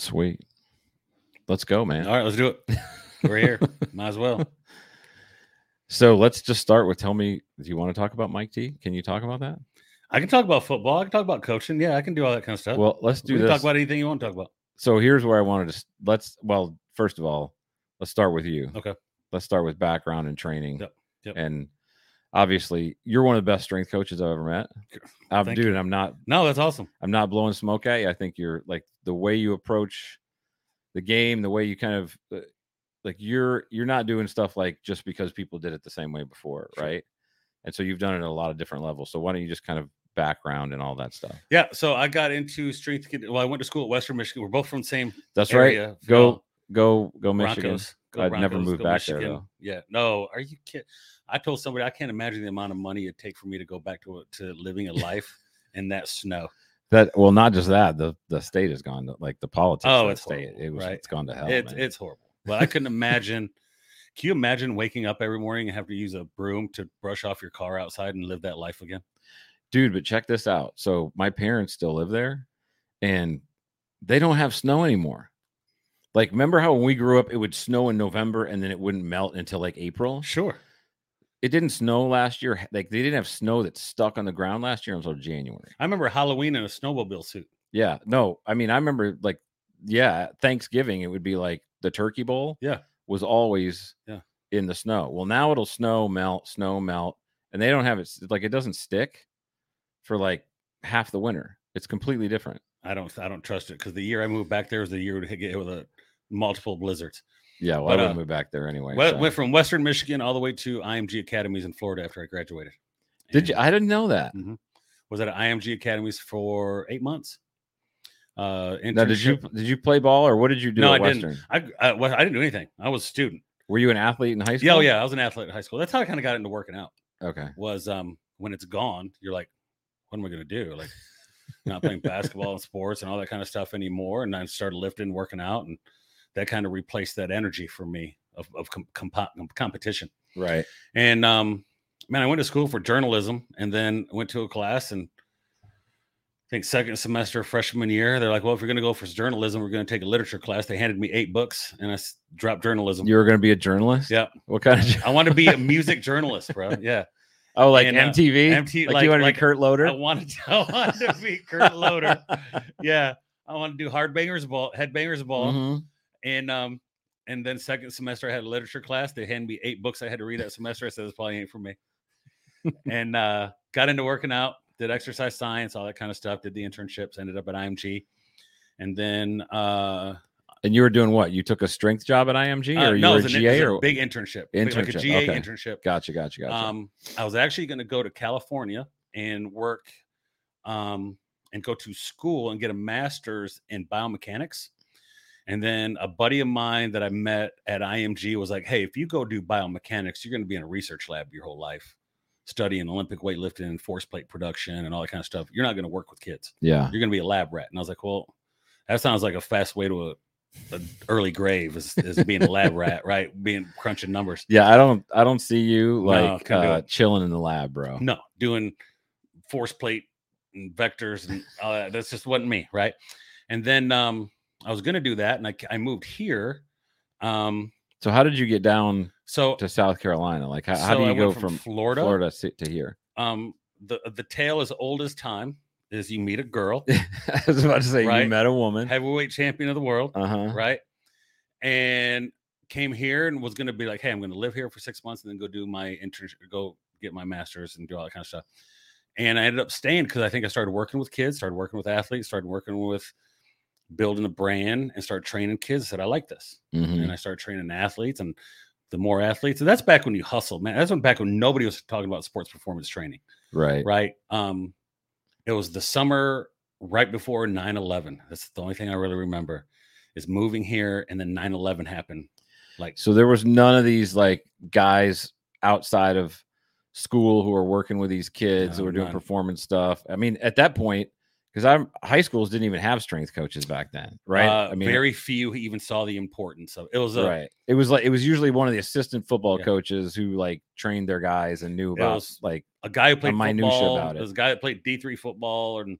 Sweet. Let's go, man. All right, let's do it. We're here. Might as well. So let's just start with tell me, do you want to talk about Mike T? Can you talk about that? I can talk about football. I can talk about coaching. Yeah, I can do all that kind of stuff. Well, let's we do can talk about anything you want to talk about. so here's where I wanted to let's well, first of all, let's start with you. Okay. Let's start with background and training. Yep, yep. And obviously, you're one of the best strength coaches I've ever met. I'm, Thank dude, you. I'm not No, that's awesome. I'm not blowing smoke at you. I think you're like the way you approach the game, the way you kind of uh, like you're you're not doing stuff like just because people did it the same way before, Sure. right? And so you've done it at a lot of different levels. So why don't you just kind of background and all that stuff? Yeah. So I got into strength. Well, I went to school at Western Michigan. We're both from the same That's area. right. Go go go Michigan. Broncos. Go I'd never Broncos, moved go back there, though. Yeah. No, are you kidding? I told somebody I can't imagine the amount of money it'd take for me to go back to uh, to living a life in that snow. That well, not just that. The the state has gone to like the politics. Oh, of the it's state. horrible, it was right? it's gone to hell. it's it's horrible. But I couldn't imagine. Can you imagine waking up every morning and have to use a broom to brush off your car outside and live that life again? dude but check this out so my parents still live there and they don't have snow anymore like remember how when we grew up it would snow in november and then it wouldn't melt until like april Sure. It didn't snow last year like they didn't have snow that stuck on the ground last year until january I remember Halloween in a snowmobile suit. yeah no i mean i remember like yeah thanksgiving it would be like the turkey bowl Yeah. was always Yeah. in the snow well now it'll snow melt snow melt and they don't have it like it doesn't stick for like half the winter it's completely different I don't I don't trust it because the year I moved back there was the year hit with a multiple blizzards. Yeah, well, But, I wouldn't uh, move back there anyway. Went, so. went from Western Michigan all the way to IMG Academies in Florida after I graduated. Did you? I didn't know that. was at IMG Academies for eight months. Uh, Now, did you did you play ball or what did you do No, I didn't. I, I, well, I didn't do anything. I was a student. Were you an athlete in high school? Yeah, oh, yeah. I was an athlete in high school. That's how I kind of got into working out. Okay. Was um when it's gone, you're like, what am I gonna do? Like, not playing basketball and sports and all that kind of stuff anymore. And I started lifting, working out, and that kind of replaced that energy for me of of com- compo- competition. Right. And um, man, I went to school for journalism and then went to a class and I think second semester freshman year, they're like, well, if you're going to go for journalism, we're going to take a literature class. They handed me eight books and I s- dropped journalism. You were going to be a journalist. Yeah. What kind of? I want to be a music journalist, bro. Yeah. Oh, like And, uh, MTV. MT like, like- you want to like- be Kurt Loder? I wanted to, I wanted to be Kurt Loder. Yeah. I want to do hard bangers ball, head bangers ball. Mhm. And um, and then second semester I had a literature class. They handed me eight books I had to read that semester. I said this probably ain't for me. and uh, got into working out, did exercise science, all that kind of stuff. Did the internships, ended up at IMG, and then uh, And you were doing what? You took a strength job at IMG, uh, or you no, were it a was an- it GA, or big internship, big- like a Internship, GA okay. internship. gotcha, gotcha, gotcha. Um, I was actually going to go to California and work, um, and go to school and get a master's in biomechanics. And then a buddy of mine that I met at IMG was like, "Hey, if you go do biomechanics, you're going to be in a research lab your whole life, studying Olympic weightlifting and force plate production and all that kind of stuff. You're not going to work with kids. yeah. You're going to be a lab rat." And I was like, "Well, that sounds like a fast way to a, a early grave is, is being a lab rat, right? Being crunching numbers." Yeah, I don't, I don't see you like couldn't uh, chilling in the lab, bro. No, doing force plate and vectors and all that. That's just wasn't me, right? And then um, I was gonna do that, and I, I moved here. Um, So how did you get down so to South Carolina? Like, how, how so do I you go went from, Florida? Florida to here? Um, the the tale as old as time is you meet a girl, I was about to say Right. you met a woman. heavyweight champion of the world, Uh huh. right? And came here and was gonna be like, hey, I'm gonna live here for six months and then go do my internship, go get my master's and do all that kind of stuff. And I ended up staying because I think I started working with kids, started working with athletes, started working with building a brand and start training kids. I said, I like this. Mhm. And I started training athletes and the more athletes. And that's back when you hustle, man. That's when back when nobody was talking about sports performance training, Right. right? Um, it was the summer right before 9-11. That's the only thing I really remember is moving here and then 9-11 happened. Like So there was none of these like guys outside of school who were working with these kids who No, were doing none. performance stuff. I mean, at that point, because I'm high schools didn't even have strength coaches back then, right? uh, I mean, very few even saw the importance of it was a right. It was like it was usually one of the assistant football Yeah. coaches who like trained their guys and knew It about like a guy who played minutia about it. There was a guy that played D three football and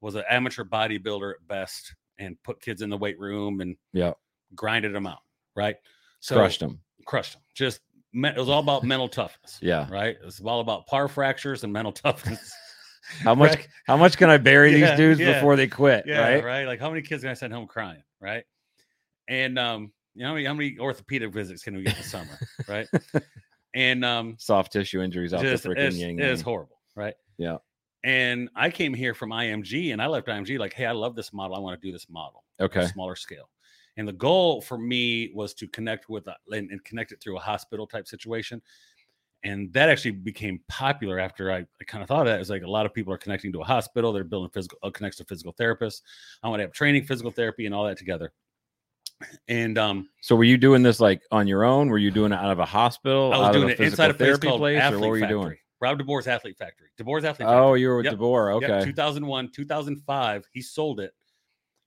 was an amateur bodybuilder at best. and put kids in the weight room and Yeah. grinded them out. Right. So Crushed them. crushed them. Just it was all about mental toughness. Yeah. Right. It was all about par fractures and mental toughness. How much? Right? How much can I bury Yeah, these dudes yeah. before they quit? Yeah, right. right. Like how many kids can I send home crying? Right. And um, you know, how many, how many orthopedic visits can we get this summer? right. And um, Soft tissue injuries out just the freaking it's, yin. it's horrible, right? Yeah. And I came here from IMG, and I left IMG like, hey, I love this model. I want to do this model, Okay. smaller scale. And the goal for me was to connect with a, and, and connect it through a hospital type situation. And that actually became popular after I, I kind of thought of that. It was like a lot of people are connecting to a hospital. They're building physical, uh, connects to physical therapists. I want to have training, physical therapy, and all that together. And um, So were you doing this like on your own? Were you doing it out of a hospital? I was doing it inside a physical place called place, or what were you Factory. doing? Rob DeBoer's Athlete Factory. DeBoer's Athlete Factory. Oh, you were with Yep. DeBoer. Yep, Okay. 2001, 2005, he sold it.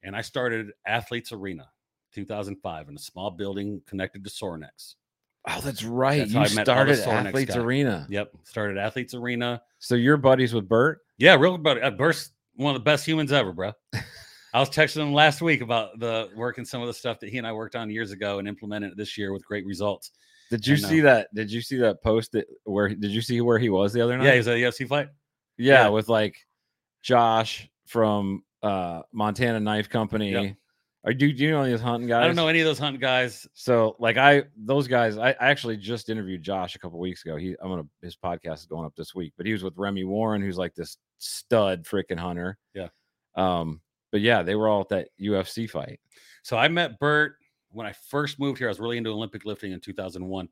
And I started Athletes Arena 2005 in a small building connected to Sorinex. Oh, that's right. That's you I met all the started Athletes guy. Arena. Yep. Started Athletes Arena. So you're buddies with Bert? Yeah, real buddy. Uh, Bert, one of the best humans ever, bro. I was texting him last week about the working some of the stuff that he and I worked on years ago and implemented it this year with great results. Did you I know. see that? Did you see that post that where did you see where he was the other night? Yeah, he's a UFC fight. yeah, yeah. with like Josh from uh Montana Knife Company. Are do, do you know any of those hunting guys? I don't know any of those hunting guys. So like I those guys, I, I actually just interviewed Josh a couple weeks ago. He I'm gonna his podcast is going up this week, but he was with Remy Warren, who's like this stud freaking hunter. Yeah. Um, but yeah, they were all at that UFC fight. So I met Bert when I first moved here. I was really into Olympic lifting in 2001,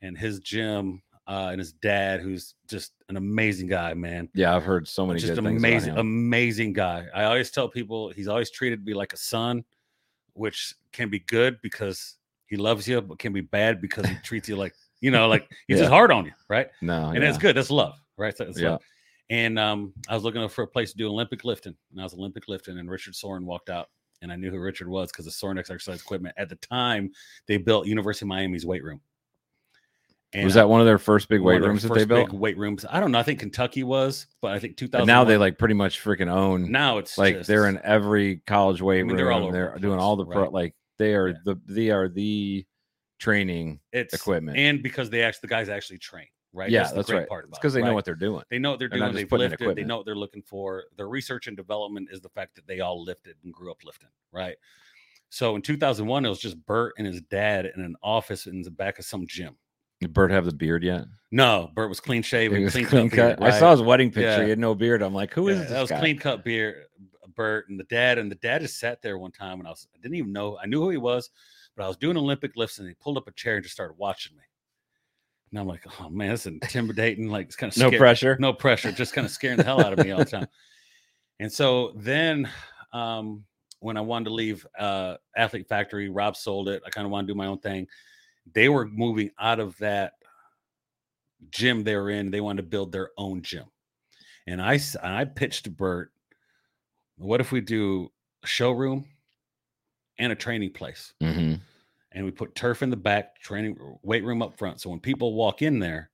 and his gym uh, and his dad, who's just an amazing guy, man. Yeah, I've heard so many Just good things about amazing, amazing guy. I always tell people he's always treated me like a son, which can be good because he loves you, but can be bad because he treats you like you know, like he's Yeah. just hard on you, right? no, and it's good. That's love, right? That's Yeah. love. And um, I was looking for a place to do Olympic lifting, and I was Olympic lifting, and Richard Sorin walked out, and I knew who Richard was because of Soren exercise equipment. At the time, they built University of Miami's weight room. Was that one of their first big weight rooms that they built? big weight rooms? I don't know. I think Kentucky was, but I think 2000. Now they like pretty much freaking own. now it's like they're in every college weight mean, room. they're They're, all over the doing place, all the pro. right. Like they are Yeah. the they are the training it's equipment. and because they actually the guys actually train, right? yeah, that's great right. Part because they it, know what they're doing. They know what they're They're doing. They've lifted. They know what they're looking for. Their research and development is the fact that they all lifted and grew up lifting, right? So in 2001, it was just Bert and his dad in an office in the back of some gym. Did Bert have the beard yet? No, Bert was clean shaven, was clean, clean cut. cut. beard, I saw his wedding picture. Yeah. He had no beard. I'm like, who is Yeah, this that was guy? clean cut beard, Bert and the dad. And the dad just sat there one time, and I was I didn't even know I knew who he was, but I was doing Olympic lifts, and he pulled up a chair and just started watching me. And I'm like, oh man, this intimidating. Like it's kind of No pressure. no pressure, just kind of scaring the hell out of me all the time. And so then um, when I wanted to leave uh, Athlete Factory, Rob sold it. I kind of want to do my own thing. They were moving out of that gym they were in. They wanted to build their own gym. And I, and I pitched to Bert, what if we do a showroom and a training place? hmm and we put turf in the back, training weight room up front. So when people walk in there,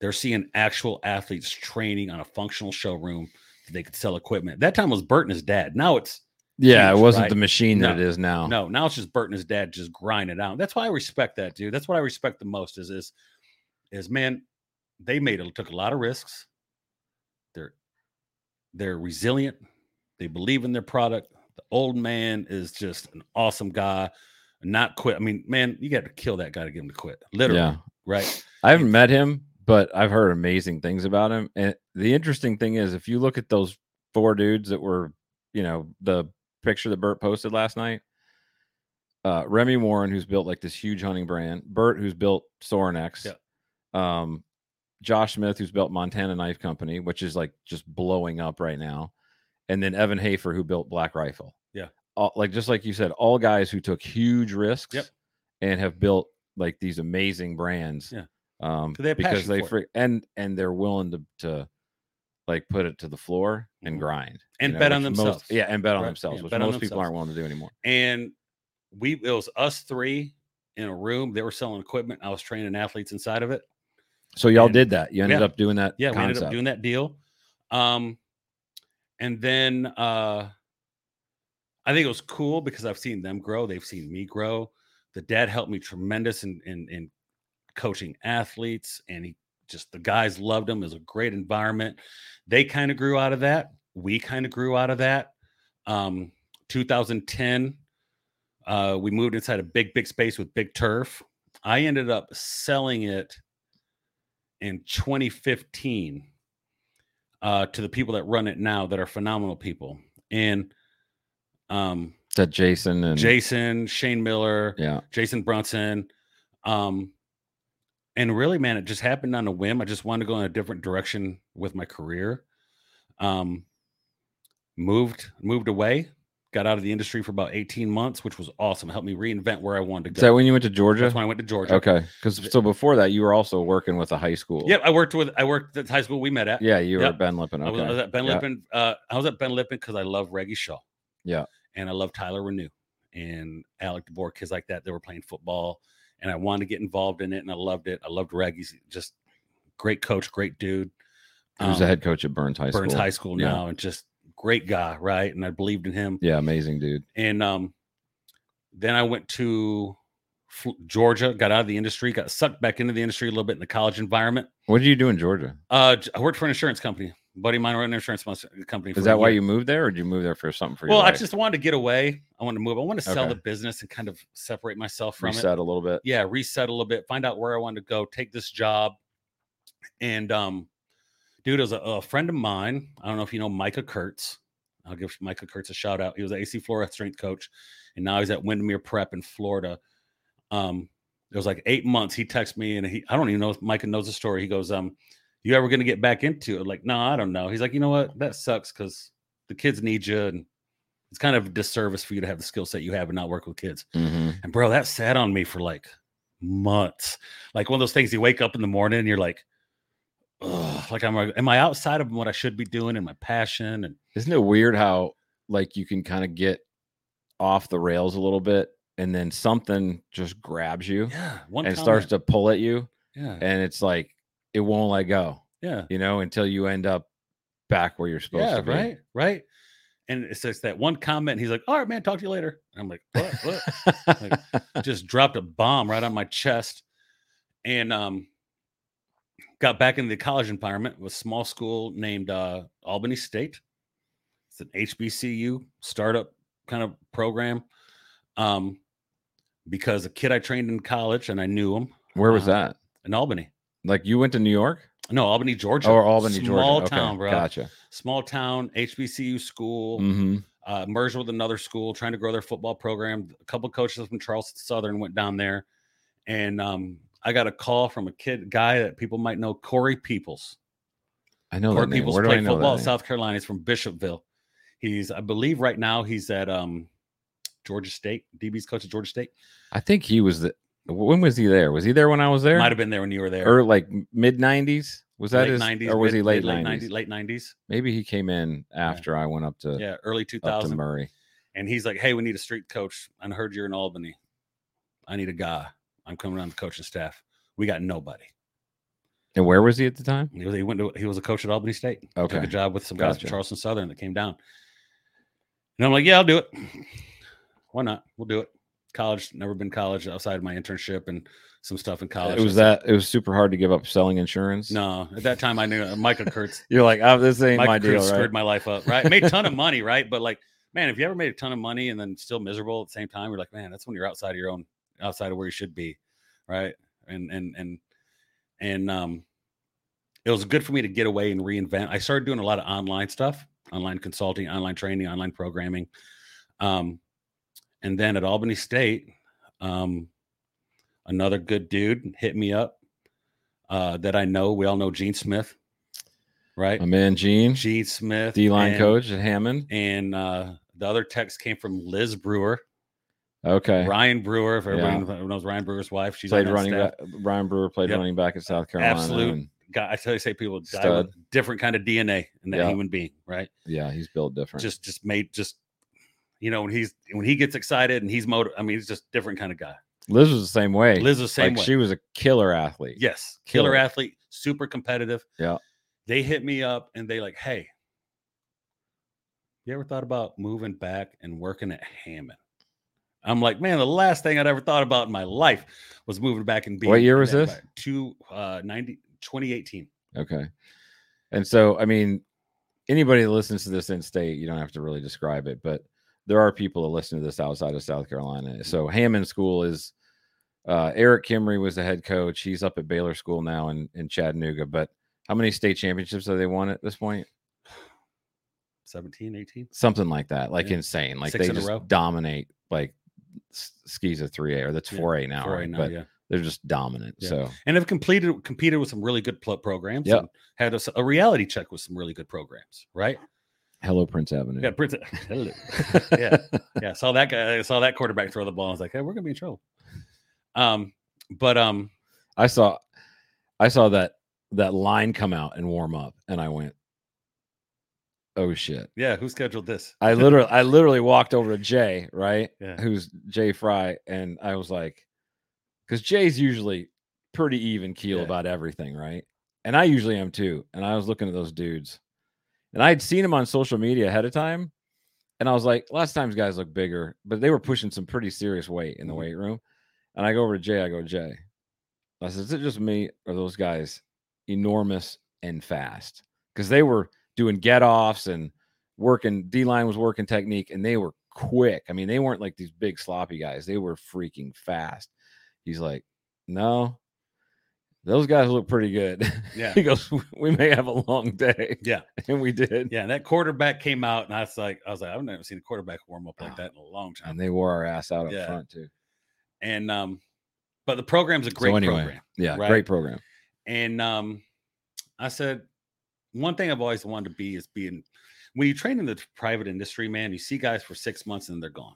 they're seeing actual athletes training on a functional showroom that they could sell equipment. That time was Bert and his dad. Now it's Yeah, it wasn't right? the machine that No, it is now. no, now it's just Bert and his dad just grind it out. That's why I respect that, dude. That's what I respect the most is is is man, they made it took a lot of risks. They're they're resilient. They believe in their product. The old man is just an awesome guy. Not quit. I mean, man, you got to kill that guy to get him to quit. Literally, Yeah. right? I haven't met him, but I've heard amazing things about him. And the interesting thing is, if you look at those four dudes that were, you know, the picture that Bert posted last night, uh, Remy Warren, who's built like this huge hunting brand, Bert, who's built Sorinex, Yeah. um, Josh Smith, who's built Montana Knife Company, which is like just blowing up right now, and then Evan Hafer, who built Black Rifle. Yeah. all, like just like you said, all guys who took huge risks Yep. and have built like these amazing brands. Yeah. Um, they because they and and they're willing to to like put it to the floor and Mhm. grind And you bet on which most- themselves. yeah, and bet on Right, themselves, yeah, which most people themselves. aren't willing to do anymore. And we it was us three in a room. They were selling equipment. I was training athletes inside of it. So y'all And- did that. You ended yeah. up doing that. Yeah, we ended up doing that deal. Um, and then uh, I think it was cool because I've seen them grow. They've seen me grow. The dad helped me tremendous in in, in coaching athletes, and he just the guys loved him. It was a great environment. They kind of grew out of that. We kind of grew out of that. Um, 2010, uh, we moved inside a big, big space with big turf. I ended up selling it in 2015 uh, to the people that run it now that are phenomenal people. And um, that Jason and Jason, Shane Miller, Yeah. Jason Brunson. Um, and really, man, it just happened on a whim. I just wanted to go in a different direction with my career. Um, moved moved away, got out of the industry for about 18 months, which was awesome. Helped me reinvent where I wanted to go. Is that when you went to Georgia? That's when I went to Georgia. Okay. Because so before that, you were also working with a high school. Yep, I worked with I worked at the high school we met at. Yeah, you were Yep. at Ben Lippen. I, was, I Okay. was at Ben Yeah. Lippen. Uh, I was at Ben Lippen because I love Reggie Shaw. Yeah. And I love Tyler Renew and Alec DeBoer, kids like that. They were playing football, and I wanted to get involved in it, and I loved it. I loved Reggie. He's just great coach, great dude. He was the Um, head coach at Byrnes High School? Byrnes High School Yeah. now, and just great guy, right? And I believed in him. Yeah, amazing dude. And um, then I went to Georgia, got out of the industry, got sucked back into the industry a little bit in the college environment. What did you do in Georgia? Uh, I worked for an insurance company. Buddy of mine ran an insurance company. for Is that why you moved there, or did you move there for something for Well, I life? just wanted to get away. I wanted to move. I want to sell Okay. the business and kind of separate myself from it. reset a little bit. Yeah, reset a little bit, find out where I wanted to go, take this job. And um, dude, it was a, a friend of mine. I don't know if you know Micah Kurtz. I'll give Micah Kurtz a shout out. He was an AC Florida strength coach, and now he's at Windermere Prep in Florida. Um, it was like eight months. He texted me, and he I don't even know if Micah knows the story. He goes, um, you ever going to get back into it? Like, no, I don't know. He's like, you know what? That sucks because the kids need you, and it's kind of a disservice for you to have the skill set you have and not work with kids. hmm And bro, that sat on me for like months. Like one of those things you wake up in the morning and you're like, Ugh, like I'm am I outside of what I should be doing and my passion? And Isn't it weird how like you can kind of get off the rails a little bit, and then something just grabs you yeah, and starts to pull at you, yeah, and it's like it won't let go. yeah, You know, until you end up back where you're supposed yeah, to be. right, right. And it's just that one comment. He's like, "All right, man, talk to you later." And I'm like, "What? What?" just dropped a bomb right on my chest and um got back into the college environment with a small school named uh albany state it's an hbcu startup kind of program um because a kid i trained in college and i knew him Where was Uh, that? in albany Like you went to New York no albany georgia or Albany, Georgia? small Okay, town bro Gotcha. small town hbcu school mm-hmm. uh, merged with another school trying to grow their football program. A couple coaches from Charleston Southern went down there, and um, I got a call from a kid guy that people might know, Corey Peoples. I know Corey that name. Peoples Where played football name? South Carolina. He's from Bishopville. He's, I believe, right now he's at um, Georgia State. DB's coach at Georgia State. I think he was the. When was he there? Was he there when I was there? Might have been there when you were there. or like mid '90s? Was that late his? 90s, or was mid- he late mid- '90s? Late 90s. Maybe he came in after I went up to Yeah, early up to 2000. Murray. And he's like, "Hey, we need a street coach. I heard you're in Albany. I need a guy. I'm coming on the coaching staff. We got nobody." And where was he at the time? He was, he went to, he was a coach at Albany State. Took Okay. a job with some guys Gotcha. from Charleston Southern that came down. And I'm like, yeah, I'll do it. Why not? We'll do it. College, never been college outside of my internship and some stuff in college. It was that. It was super hard to give up selling insurance. No, at that time I knew uh, Micah Kurtz. you're like, oh, this ain't Micah my deal, Kurtz screwed my life up. Right, made a ton of money. Right, but like, man, if you ever made a ton of money and then still miserable at the same time, you're like, man, that's when you're outside of your own, outside of where you should be. Right, and and and and um, it was good for me to get away and reinvent. I started doing a lot of online stuff, online consulting, online training, online programming. Um, and then at Albany State, um, another good dude hit me up uh, that I know. We all know Gene Smith, right? My man Gene, Gene Smith, D line coach at Hammond. and uh, the other text came from Liz Brewer, Okay. Ryan Brewer. If everybody Yeah. knows Ryan Brewer's wife, she's played running staff. back. Ryan Brewer played Yep. running back at South Carolina. Absolute Guy, I tell you, say people die with different kind of DNA in that Yeah. human being, right? yeah, he's built different. Just, just made, just you know, when he's when he gets excited and he's motive. I mean, he's just different kind of guy. Liz was the same way. Liz was the same like way. she was a killer athlete. Yes, killer Killer. athlete, super competitive. Yeah. They hit me up and they like, hey, You ever thought about moving back and working at Hammond? I'm like, man, the last thing I'd ever thought about in my life was moving back and being. What year was this? Two, uh, 90, 2018. Okay. And so, I mean, anybody that listens to this in state, you don't have to really describe it, but there are people that listen to this outside of South Carolina. So Hammond School is uh, Erik Kimrey was the head coach. He's up at Baylor School now in, in Chattanooga. But how many state championships have they won at this point? 17, 18. Something like that, like Yeah. insane. Like Six they just dominate. Like skis are three A or that's Yeah, four A now, Four A right? now, but yeah. they're just dominant. Yeah. So And have completed competed with some really good pl- programs. Yep. and Had a reality check with some really good programs, right? Hello, Prince Avenue. Yeah, Prince. yeah, yeah. Saw that guy. I saw that quarterback throw the ball. I was like, hey, we're gonna be in trouble. Um, but um, I saw I saw that that line come out and warm up and I went, Oh shit. yeah. Who scheduled this? I literally I literally walked over to Jay, right? Yeah. Who's Jay Fry, and I was like, because Jay's usually pretty even keel Yeah. about everything, right? And I usually am too. And I was looking at those dudes, and I had seen him on social media ahead of time. And I was like, last time's guys look bigger, but they were pushing some pretty serious weight in the Mhm. weight room. And I go over to Jay, I go, Jay, I said, is it just me or those guys enormous and fast? Because they were doing get offs and working, D line was working technique and they were quick. I mean, they weren't like these big sloppy guys, they were freaking fast. He's like, no, those guys look pretty good. Yeah. he goes, we may have a long day. Yeah, And we did. yeah. And that quarterback came out, and I was like, I was like, I've never seen a quarterback warm up like that in a long time. And they wore our ass out up Yeah. front too. And um, but the program's a great so anyway, program. yeah, right? great program. And um, I said, one thing I've always wanted to be is being when you train in the private industry, man, you see guys for six months and they're gone.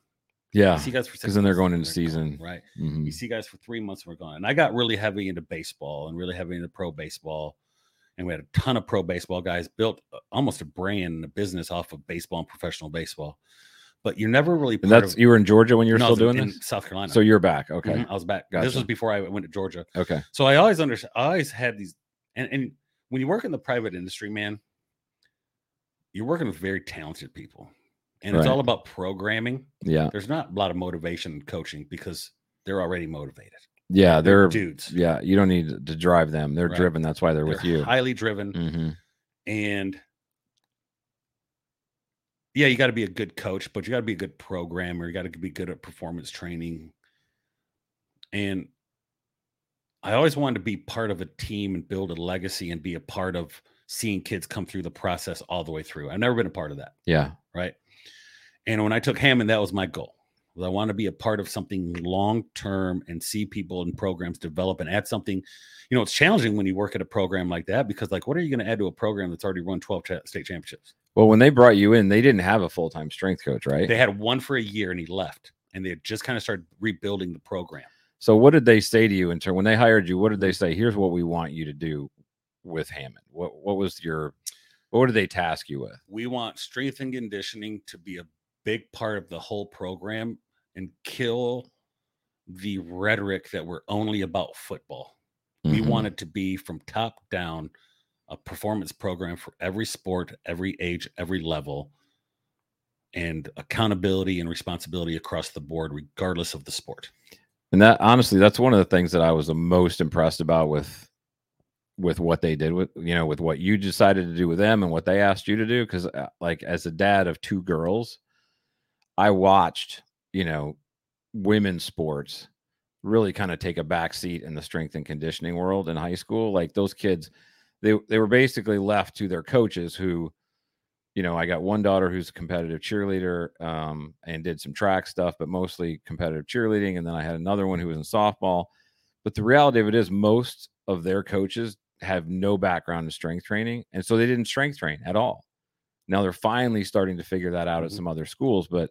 Yeah. You see guys for Ah, then they're going into they're gone, season. right? Mhm. You see guys for three months and we're gone. And I got really heavy into baseball and really heavy into pro baseball. And we had a ton of pro baseball guys built uh, almost a brand and a business off of baseball and professional baseball. But you're never really And that's of, you were in Georgia when you were No, still doing in this? South Carolina. So you're back. Okay. Mhm, I was back. This was before I went to Georgia. Okay. So I always understand. I always had these, and, and when you work in the private industry, man, you're working with very talented people, and it's all about programming. Yeah. There's not a lot of motivation coaching because they're already motivated. Yeah. They're, dudes. yeah. You don't need to drive them. They're Right. driven. That's why they're, with They're you. highly driven, hmm and yeah, you got to be a good coach, but you got to be a good programmer. You got to be good at performance training, and I always wanted to be part of a team and build a legacy and be a part of seeing kids come through the process all the way through. I've never been a part of that, Yeah. right? And when I took Hammond, that was my goal. was I want to be a part of something long term and see people and programs develop and add something. You know, it's challenging when you work at a program like that because, like, what are you going to add to a program that's already run 12 cha- state championships? Well, when they brought you in, they didn't have a full time strength coach, right? They had one for a year and he left, and they had just kind of started rebuilding the program. so what did they say to you in turn when they hired you? What did they mm-hmm. say? Here's what we want you to do with Hammond. What what was your what did they task you with? We want strength and conditioning to be a big part of the whole program and kill the rhetoric that we're only about football. We Mhm. want it to be from top down a performance program for every sport, every age, every level, and accountability and responsibility across the board, regardless of the sport. And that honestly, that's one of the things that I was the most impressed about with with what they did with you know with what you decided to do with them and what they asked you to do because like as a dad of two girls i watched you know women's sports really kind of take a back seat in the strength and conditioning world in high school like those kids they they were basically left to their coaches who you know i got one daughter who's a competitive cheerleader um, and did some track stuff but mostly competitive cheerleading and then i had another one who was in softball but the reality of it is most of their coaches have no background in strength training and so they didn't strength train at all now they're finally starting to figure that out at Mhm. some other schools but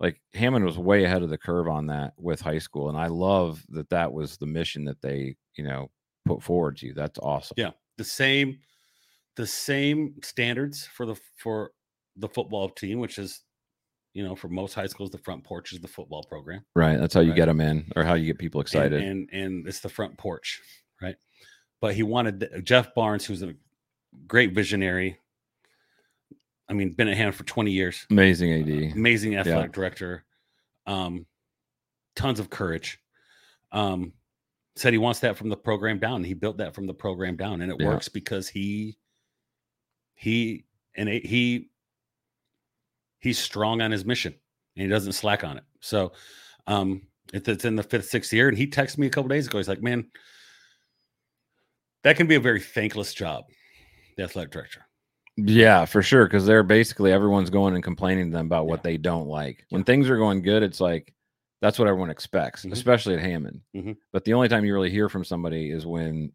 like hammond was way ahead of the curve on that with high school and i love that that was the mission that they you know put forward to you that's awesome Yeah. The same the same standards for the for the football team, which is you know, for most high schools, the front porch is the football program. right that's how you Right. get them in or how you get people excited and and it's the front porch, right? But he wanted Jeff Barnes, who's a great visionary. I mean, been at Hammond for 20 years. Amazing AD. Amazing athletic director. Um, tons of courage. Um, said he wants that from the program down. He built that from the program down, and it Yeah. works because he he and it, he he's strong on his mission and he doesn't slack on it. So um it's, it's in the fifth, sixth year, and he texted me a couple days ago. He's like, "Man, that can be a very thankless job, the athletic director." Yeah, for sure. Because they're basically everyone's going and complaining to them about what Yeah. they don't like. When things are going good, it's like that's what everyone expects, Mhm. especially at Hammond. Mhm. But the only time you really hear from somebody is when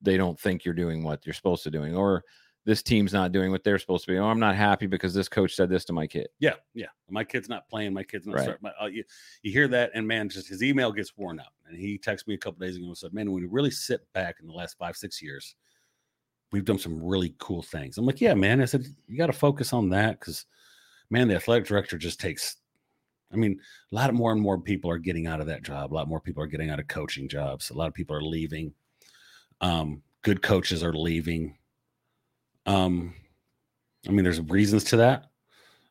they don't think you're doing what you're supposed to doing, or this team's not doing what they're supposed to be. Oh, I'm not happy because this coach said this to my kid. Yeah, yeah. My kid's not playing. My kid's not Right. My, uh, you, you hear that, and man, just his email gets worn out. And he texted me a couple days ago and said, "Man, when you really sit back in the last five, six years, we've done some really cool things." I'm like, "Yeah, man." I said, "You got to focus on that because, man, the athletic director just takes. I mean, a lot of more and more people are getting out of that job. A lot more people are getting out of coaching jobs. A lot of people are leaving. Um, good coaches are leaving. Um, I mean, there's reasons to that,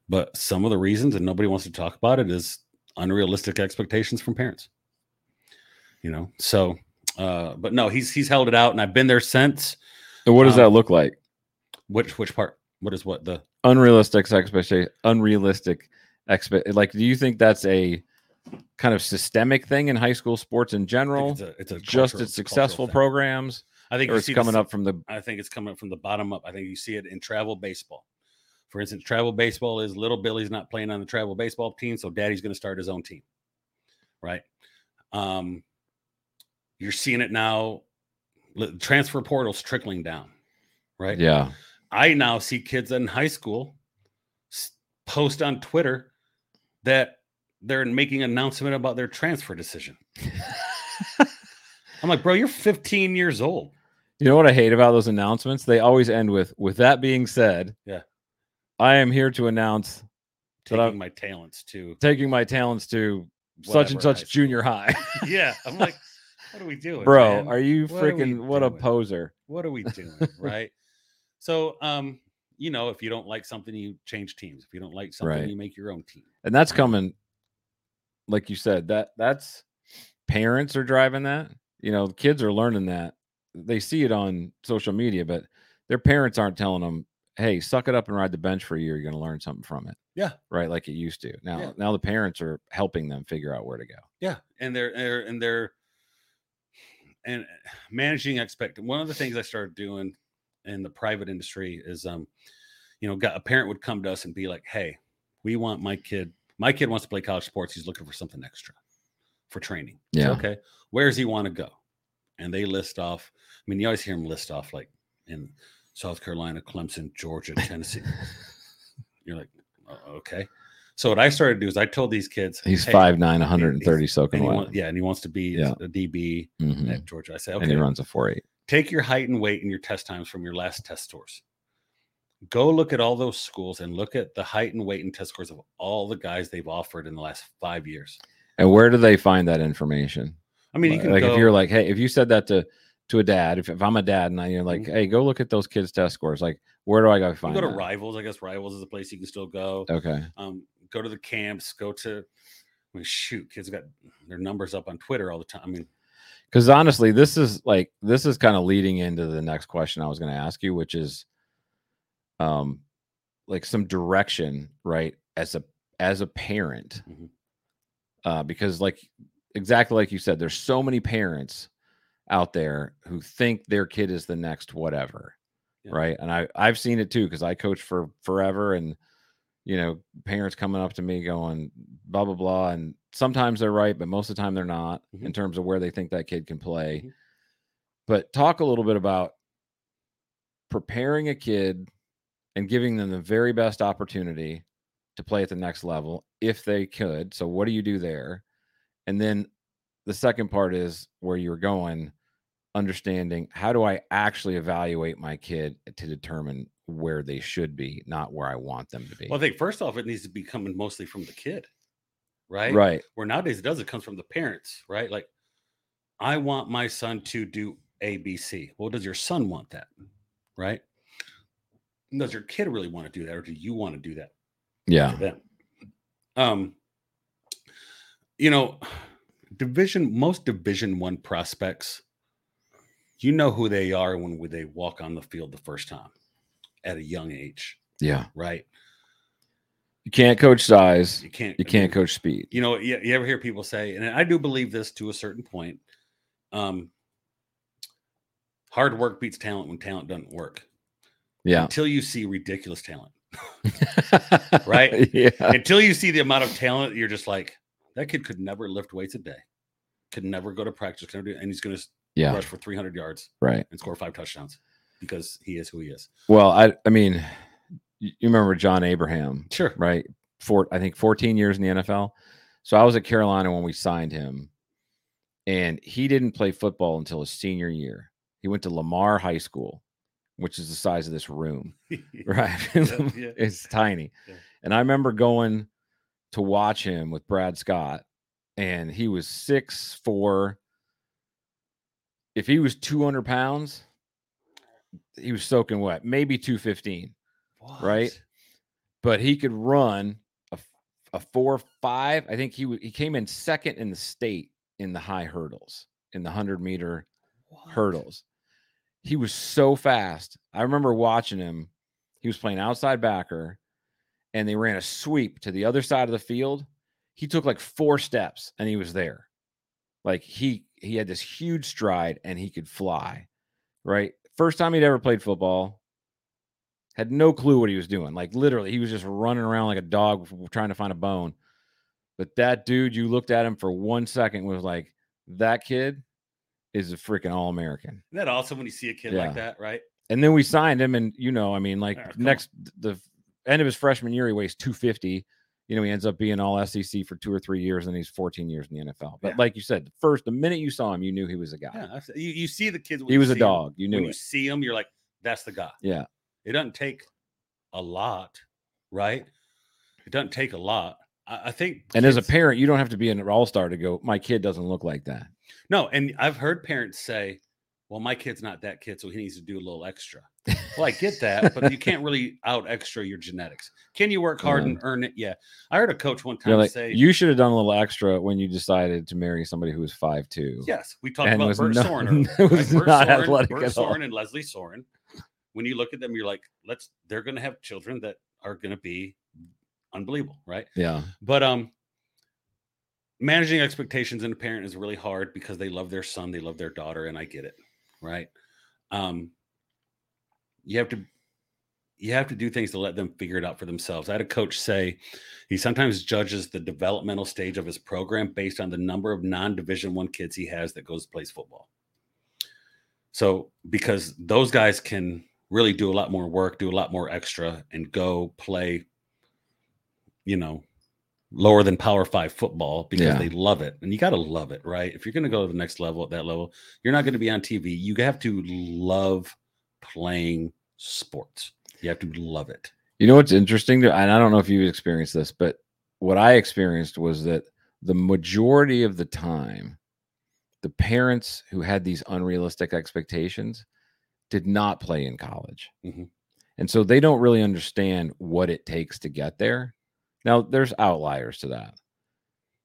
but some of the reasons, and nobody wants to talk about it, is unrealistic expectations from parents. You know, so, uh, but no, he's he's held it out, and I've been there since. So what does Um, that look like? Which which part? What is what the? Unrealistic expectation. Unrealistic expect. Like, do you think that's a kind of systemic thing in high school sports in general? It's a, it's a Just its successful programs, I think it's coming this- up from the I think it's coming up from the bottom up. I think you see it in travel baseball. For instance, travel baseball is little Billy's not playing on the travel baseball team, so daddy's going to start his own team. Right? Um you're seeing it now transfer portals trickling down. Right? yeah. I now see kids in high school post on Twitter that they're making an announcement about their transfer decision. I'm like, "Bro, you're 15 years old." You know what I hate about those announcements? They always end with, "With that being said, Yeah. I am here to announce Taking I'm- my talents to taking my talents to such and such high junior high." yeah, I'm like, what are we doing, Bro, man? are you What are we freaking what a poser? What are we doing, right? So, um, you know, if you don't like something, you change teams. If you don't like something, Right. you make your own team. And that's coming like you said, that that's parents are driving that. You know, kids are learning that. They see it on social media, but their parents aren't telling them, "Hey, suck it up and ride the bench for a year. You're going to learn something from it." Yeah. Right, like it used to. Now, Yeah. now the parents are helping them figure out where to go. Yeah, and they're, they're and they're and managing expect. One of the things I started doing in the private industry is, um, you know, got a parent would come to us and be like, "Hey, we want my kid. My kid wants to play college sports. He's looking for something extra for training. Yeah. okay. Where does he want to go? And they list off. I mean, you always hear them list off like in South Carolina, Clemson, Georgia, Tennessee. You're like, "Oh, okay. So what I started to do is I told these kids, He's "Hey," five nine, 130 soaking wet. yeah, and he wants to be Yeah. a DB Mhm. at Georgia. I say, okay. And he runs a four eight. take your height and weight and your test times from your last test scores. Go look at all those schools and look at the height and weight and test scores of all the guys they've offered in the last five years. And where do they find that information? I mean, you can like go, if you're like, hey, if you said that to to a dad, if, if I'm a dad and I, you're like, Mhm. hey, go look at those kids' test scores. Like, where do I go you find go to that? Rivals. I guess Rivals is a place you can still go. Okay. Um, go to the camps. Go to. I mean, shoot, kids got their numbers up on Twitter all the time. I mean, Because honestly, this is like this is kind of leading into the next question I was going to ask you, which is, um, like some direction, right? As a as a parent, Mhm. uh, because like exactly like you said, there's so many parents out there who think their kid is the next whatever, Yeah. right? And I I've seen it too because I coached for forever, and you know, parents coming up to me going blah blah blah, and sometimes they're right, but most of the time they're not in Mhm. terms of where they think that kid can play. Mhm. But talk a little bit about preparing a kid and giving them the very best opportunity to play at the next level if they could. So what do you do there? And then the second part is where you're going understanding how do I actually evaluate my kid to determine where they should be, not where I want them to be. well, I think first off, it needs to be coming mostly from the kid, right? right. where nowadays it does it comes from the parents right like i want my son to do a b c well does your son want that right does your kid really want to do that or do you want to do that Yeah. um you know division most division one prospects you know who they are when they walk on the field the first time at a young age Yeah. right You can't coach size. you can't You can't mean, coach speed. you know you, you ever hear people say and i do believe this to a certain point um hard work beats talent when talent doesn't work Yeah. until you see ridiculous talent Right? Yeah. until you see the amount of talent you're just like that kid could never lift weights a day could never go to practice could never do, and he's going to Yeah. rush for 300 yards Right. and score five touchdowns because he is who he is Well, I I mean, you remember John Abraham, sure right? For I think 14 years in the NFL. So I was at Carolina when we signed him, and he didn't play football until his senior year. He went to Lamar High School, which is the size of this room, right? Yeah, yeah. it's tiny. Yeah. And I remember going to watch him with Brad Scott, and he was six four. If he was 200 pounds, he was soaking wet, maybe 215 right? But he could run a, a four five. I think he w- he came in second in the state in the high hurdles in the hundred meter What? hurdles. He was so fast. I remember watching him. He was playing outside backer, and they ran a sweep to the other side of the field. He took like four steps, and he was there. Like he he had this huge stride, and he could fly. Right, first time he'd ever played football. Had no clue what he was doing. Like literally, he was just running around like a dog trying to find a bone. But that dude, you looked at him for one second, was like, that kid is a freaking all American. Isn't that awesome when you see a kid Yeah. like that, right? And then we signed him, and you know, I mean, like Yeah, come on. next the end of his freshman year, he weighs 250. You know, he ends up being all SEC for two or three years, and he's 14 years in the NFL. But Yeah. like you said, the first the minute you saw him, you knew he was a guy. Yeah, you, you see the kids. he was a dog. You knew when it. you see him, you're like, that's the guy. yeah. It doesn't take a lot, right? It doesn't take a lot. I, I think. And as a parent, you don't have to be an all star to go. My kid doesn't look like that. no, and I've heard parents say, "Well, my kid's not that kid, so he needs to do a little extra." Well, I get that, but you can't really out extra your genetics. Can you work hard and earn it? Yeah. I heard a coach one time like, say, you should have done a little extra when you decided to marry somebody who was five two. Yes, we talked and about Bert not- Sorin. earlier, it was Bert not Sorin, athletic Bert at all. Sorin and Leslie Sorin. When you look at them, you're like, let's. They're going to have children that are going to be unbelievable, right? Yeah. But um, managing expectations in a parent is really hard because they love their son, they love their daughter, and I get it, right? Um, you have to you have to do things to let them figure it out for themselves. I had a coach say he sometimes judges the developmental stage of his program based on the number of non-division one kids he has that goes plays football. So because those guys can really do a lot more work, do a lot more extra, and go play, you know, lower than power five football because Yeah. they love it. And you got to love it, right? If you're going to go to the next level at that level, you're not going to be on TV. You have to love playing sports. You have to love it. You know what's interesting, and I don't know if you've experienced this, but what I experienced was that the majority of the time, the parents who had these unrealistic expectations did not play in college. Mhm. And so they don't really understand what it takes to get there. Now, there's outliers to that.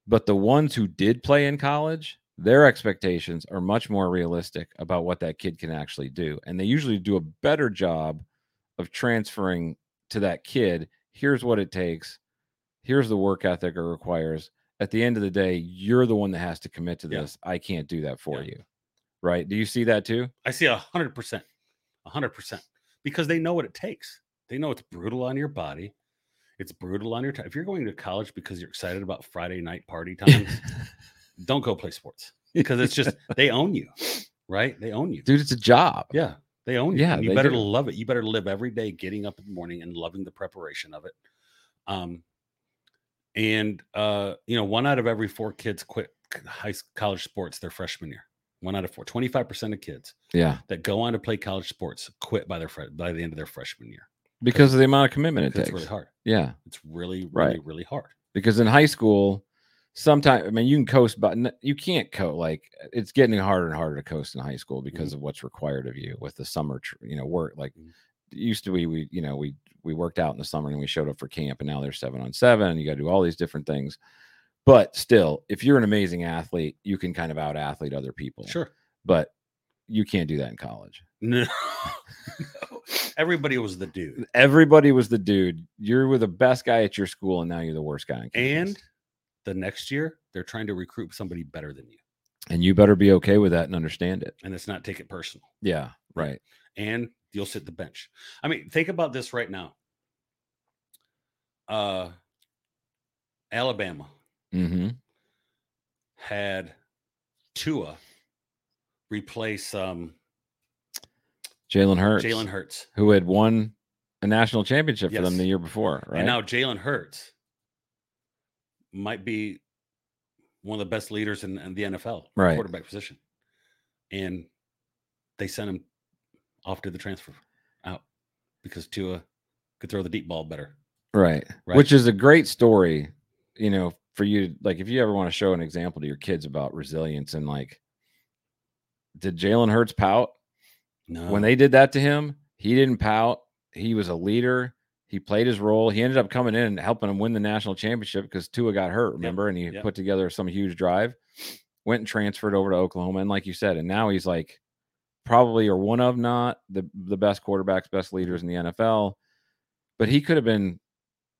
But the ones who did play in college, their expectations are much more realistic about what that kid can actually do. And they usually do a better job of transferring to that kid here's what it takes, here's the work ethic it requires. At the end of the day, you're the one that has to commit to Yeah. this. I can't do that for Yeah. you. Right. Do you see that too? I see a hundred percent, a hundred percent, because they know what it takes. They know it's brutal on your body. It's brutal on your time. If you're going to college because you're excited about Friday night party times, don't go play sports because it's just they own you, right? They own you. Dude, it's a job. Yeah, they own you. Yeah, and you better do. love it. You better live every day getting up in the morning and loving the preparation of it. Um, and uh, you know, one out of every four kids quit high college sports their freshman year. One out of four, 25% of kids Yeah. that go on to play college sports quit by their by the end of their freshman year. Because of the amount of commitment it takes. it's really hard. Yeah. It's really, really, Right. really hard. Because in high school, sometimes I mean you can coast, but you can't coast. Like it's getting harder and harder to coast in high school Mm-hmm. because of what's required of you with the summer, you know, work. Like Mhm. used to be we you know we we worked out in the summer and we showed up for camp and now they're seven on seven and you got to do all these different things but still if you're an amazing athlete you can kind of out athlete other people Sure. but you can't do that in college No. No. Everybody was the dude. everybody was the dude you were the best guy at your school and now you're the worst guy. And the next year, they're trying to recruit somebody better than you. and you better be okay with that and understand it And it's not take it personal. yeah right And you'll sit the bench. I mean, think about this right now. Uh Alabama mm-hmm had Tua replace um jalen hurts Jalen Hurts. who had won a national championship for them the year before right And now Jalen Hurts might be one of the best leaders in, in the NFL, Right. quarterback position. And they sent him off to the transfer out because Tua could throw the deep ball better. right. Right. which is a great story you know for you like if you ever want to show an example to your kids about resilience and like did jalen hurts pout No, when they did that to him he didn't pout. He was a leader. He played his role. He ended up coming in and helping him win the national championship because tua got hurt remember? And he yep. put together some huge drive went and transferred over to oklahoma. And like you said and now he's like probably or one of not the the best quarterbacks best leaders in the nfl but he could have been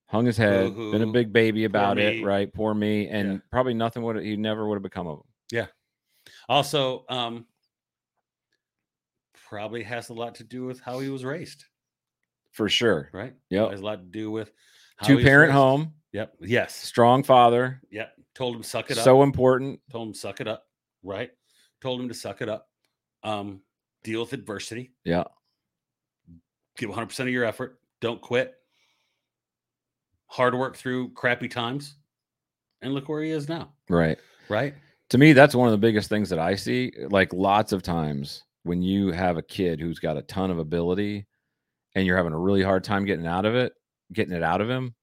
hung his head been a big baby about it right? Poor me. And Yeah. probably nothing would he never would have become of him. Yeah. also um probably has a lot to do with how he was raised, for sure. Right? Yep. Has a lot to do with how two parent home. Yep. Yes. strong father. Yep. Told him suck it up. so important. Told him suck it up. Right? Told him to suck it up. Um deal with adversity. Yeah. Give 100% of your effort. Don't quit. Hard work through crappy times. And look where he is now. Right. Right? To me that's one of the biggest things that i see like lots of times when you have a kid who's got a ton of ability and you're having a really hard time getting out of it getting it out of him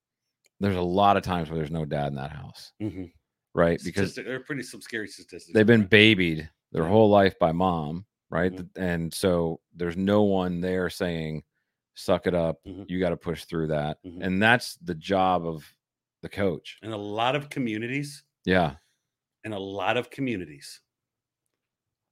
there's a lot of times where there's no dad in that house mm-hmm. right because are pretty some scary statistics they've been babied their Yeah. whole life by mom right Mhm. and so there's no one there saying suck it up Mhm. you got to push through that Mhm. and that's the job of the coach in a lot of communities yeah in a lot of communities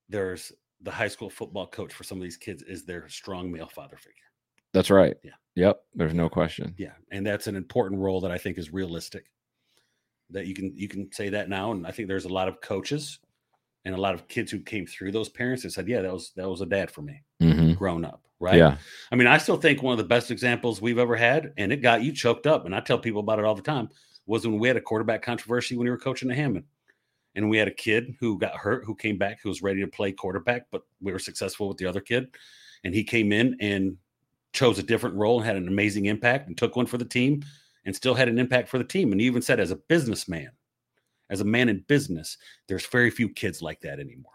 there's the high school football coach for some of these kids is their strong male father figure that's right Yeah. yep there's no question Yeah, and that's an important role that I think is realistic. That you can you can say that now, and I think there's a lot of coaches and a lot of kids who came through those parents that said, "Yeah, that was that was a dad for me hmm growing up." Right? yeah I mean, I still think one of the best examples we've ever had, and it got you choked up, and I tell people about it all the time, was when we had a quarterback controversy when we were coaching at Hammond. And we had a kid who got hurt, who came back, who was ready to play quarterback, but we were successful with the other kid. And he came in and chose a different role and had an amazing impact and took one for the team and still had an impact for the team. And he even said, as a businessman, as a man in business, there's very few kids like that anymore.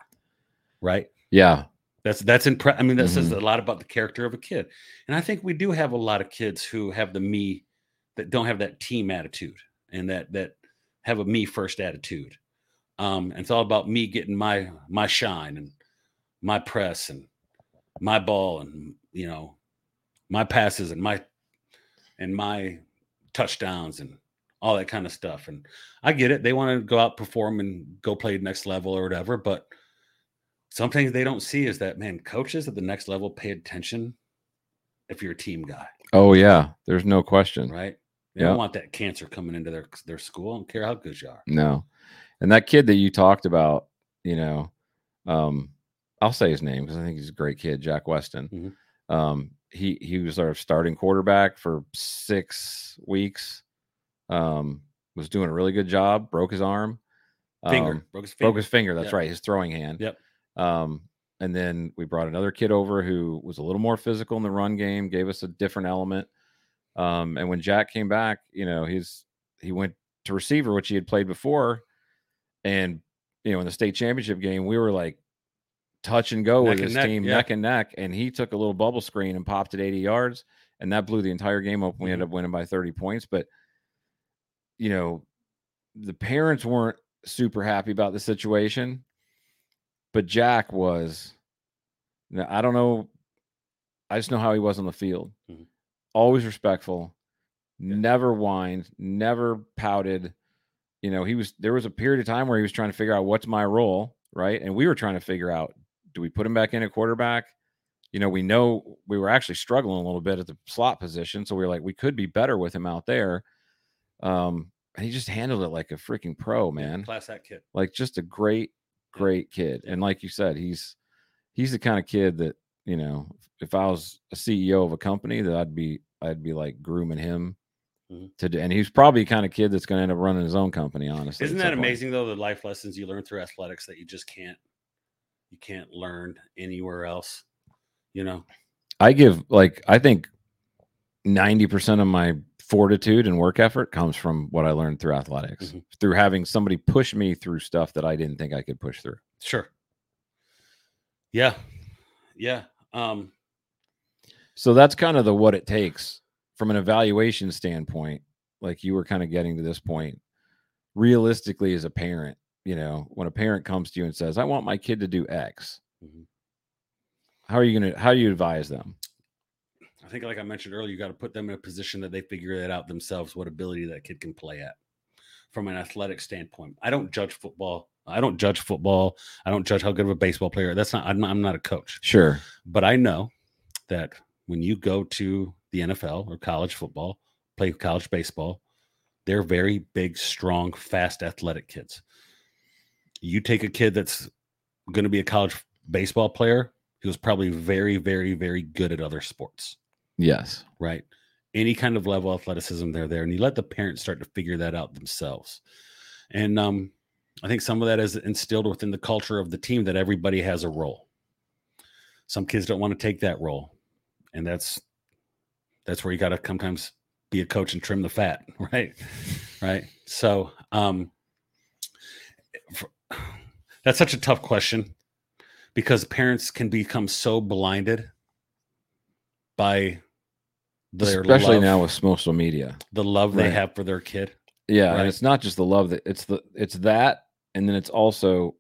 Right. yeah That's that's impre- I mean, that says Mhm. a lot about the character of a kid. And I think we do have a lot of kids who have the me that don't have that team attitude and that that have a me first attitude. Um, and it's all about me getting my my shine and my press and my ball and you know my passes and my and my touchdowns and all that kind of stuff. And I get it. They want to go out, perform, and go play next level or whatever. But something they don't see is that man, coaches at the next level pay attention if you're a team guy, oh yeah there's no question right? They Yeah. don't want that cancer coming into their their school. I don't care how good you are. No. And that kid that you talked about, you know, um, I'll say his name because I think he's a great kid, Jack Weston. Mhm. Um, he he was our starting quarterback for six weeks. Um, was doing a really good job, broke his arm. Finger Um, broke his finger. broke his finger. That's Yep. right, his throwing hand. Yep. Um, and then we brought another kid over who was a little more physical in the run game, gave us a different element. Um, and when Jack came back, you know, he's he went to receiver, which he had played before, and you know, in the state championship game, we were like touch and go Neck with and his neck, team, yeah. neck and neck, and he took a little bubble screen and popped it 80 yards, and that blew the entire game open. We ended up winning by 30 points, but you know, the parents weren't super happy about the situation, but Jack was. Now, I don't know I just know how he was on the field. Mhm. Always respectful, Yeah. never whined, never pouted. You know, he was there was a period of time where he was trying to figure out what's my role, right? And we were trying to figure out do we put him back in at quarterback? You know, we know we were actually struggling a little bit at the slot position, so we were like we could be better with him out there. Um, and he just handled it like a freaking pro, man Class act kid. like just a great great kid and like you said he's he's the kind of kid that you know if i was a ceo of a company that i'd be i'd be like grooming him Mhm. to do and he's probably the kind of kid that's going to end up running his own company honestly Isn't that some point. amazing though? The life lessons you learn through athletics that you just can't you can't learn anywhere else. You know, i give like i think 90% of my fortitude and work effort comes from what i learned through athletics Mhm. through having somebody push me through stuff that i didn't think i could push through sure. Yeah, yeah. Um, So that's kind of the what it takes from an evaluation standpoint. Like you were kind of getting to this point. Realistically, as a parent, you know, when a parent comes to you and says, I want my kid to do X, Mhm. how are you going to, how do you advise them? I think, like I mentioned earlier, you got to put them in a position that they figure it out themselves, what ability that kid can play at from an athletic standpoint. I don't judge football. I don't judge football. I don't judge how good of a baseball player. That's not. I'm not, I'm not a coach, Sure. but I know that when you go to the NFL or college football, play college baseball, they're very big, strong, fast, athletic kids. You take a kid that's going to be a college baseball player, he was probably very, very, very good at other sports Yes. right? Any kind of level of athleticism, they're there, and you let the parents start to figure that out themselves. And um, I think some of that is instilled within the culture of the team that everybody has a role. Some kids don't want to take that role, and that's that's where you got to sometimes be a coach and trim the fat, right? right. So um, for- that's such a tough question because parents can become so blinded by their Especially love, now with social media. the love they have for their kid. Yeah. Right. And it's not just the love that it's the, it's that. And then it's also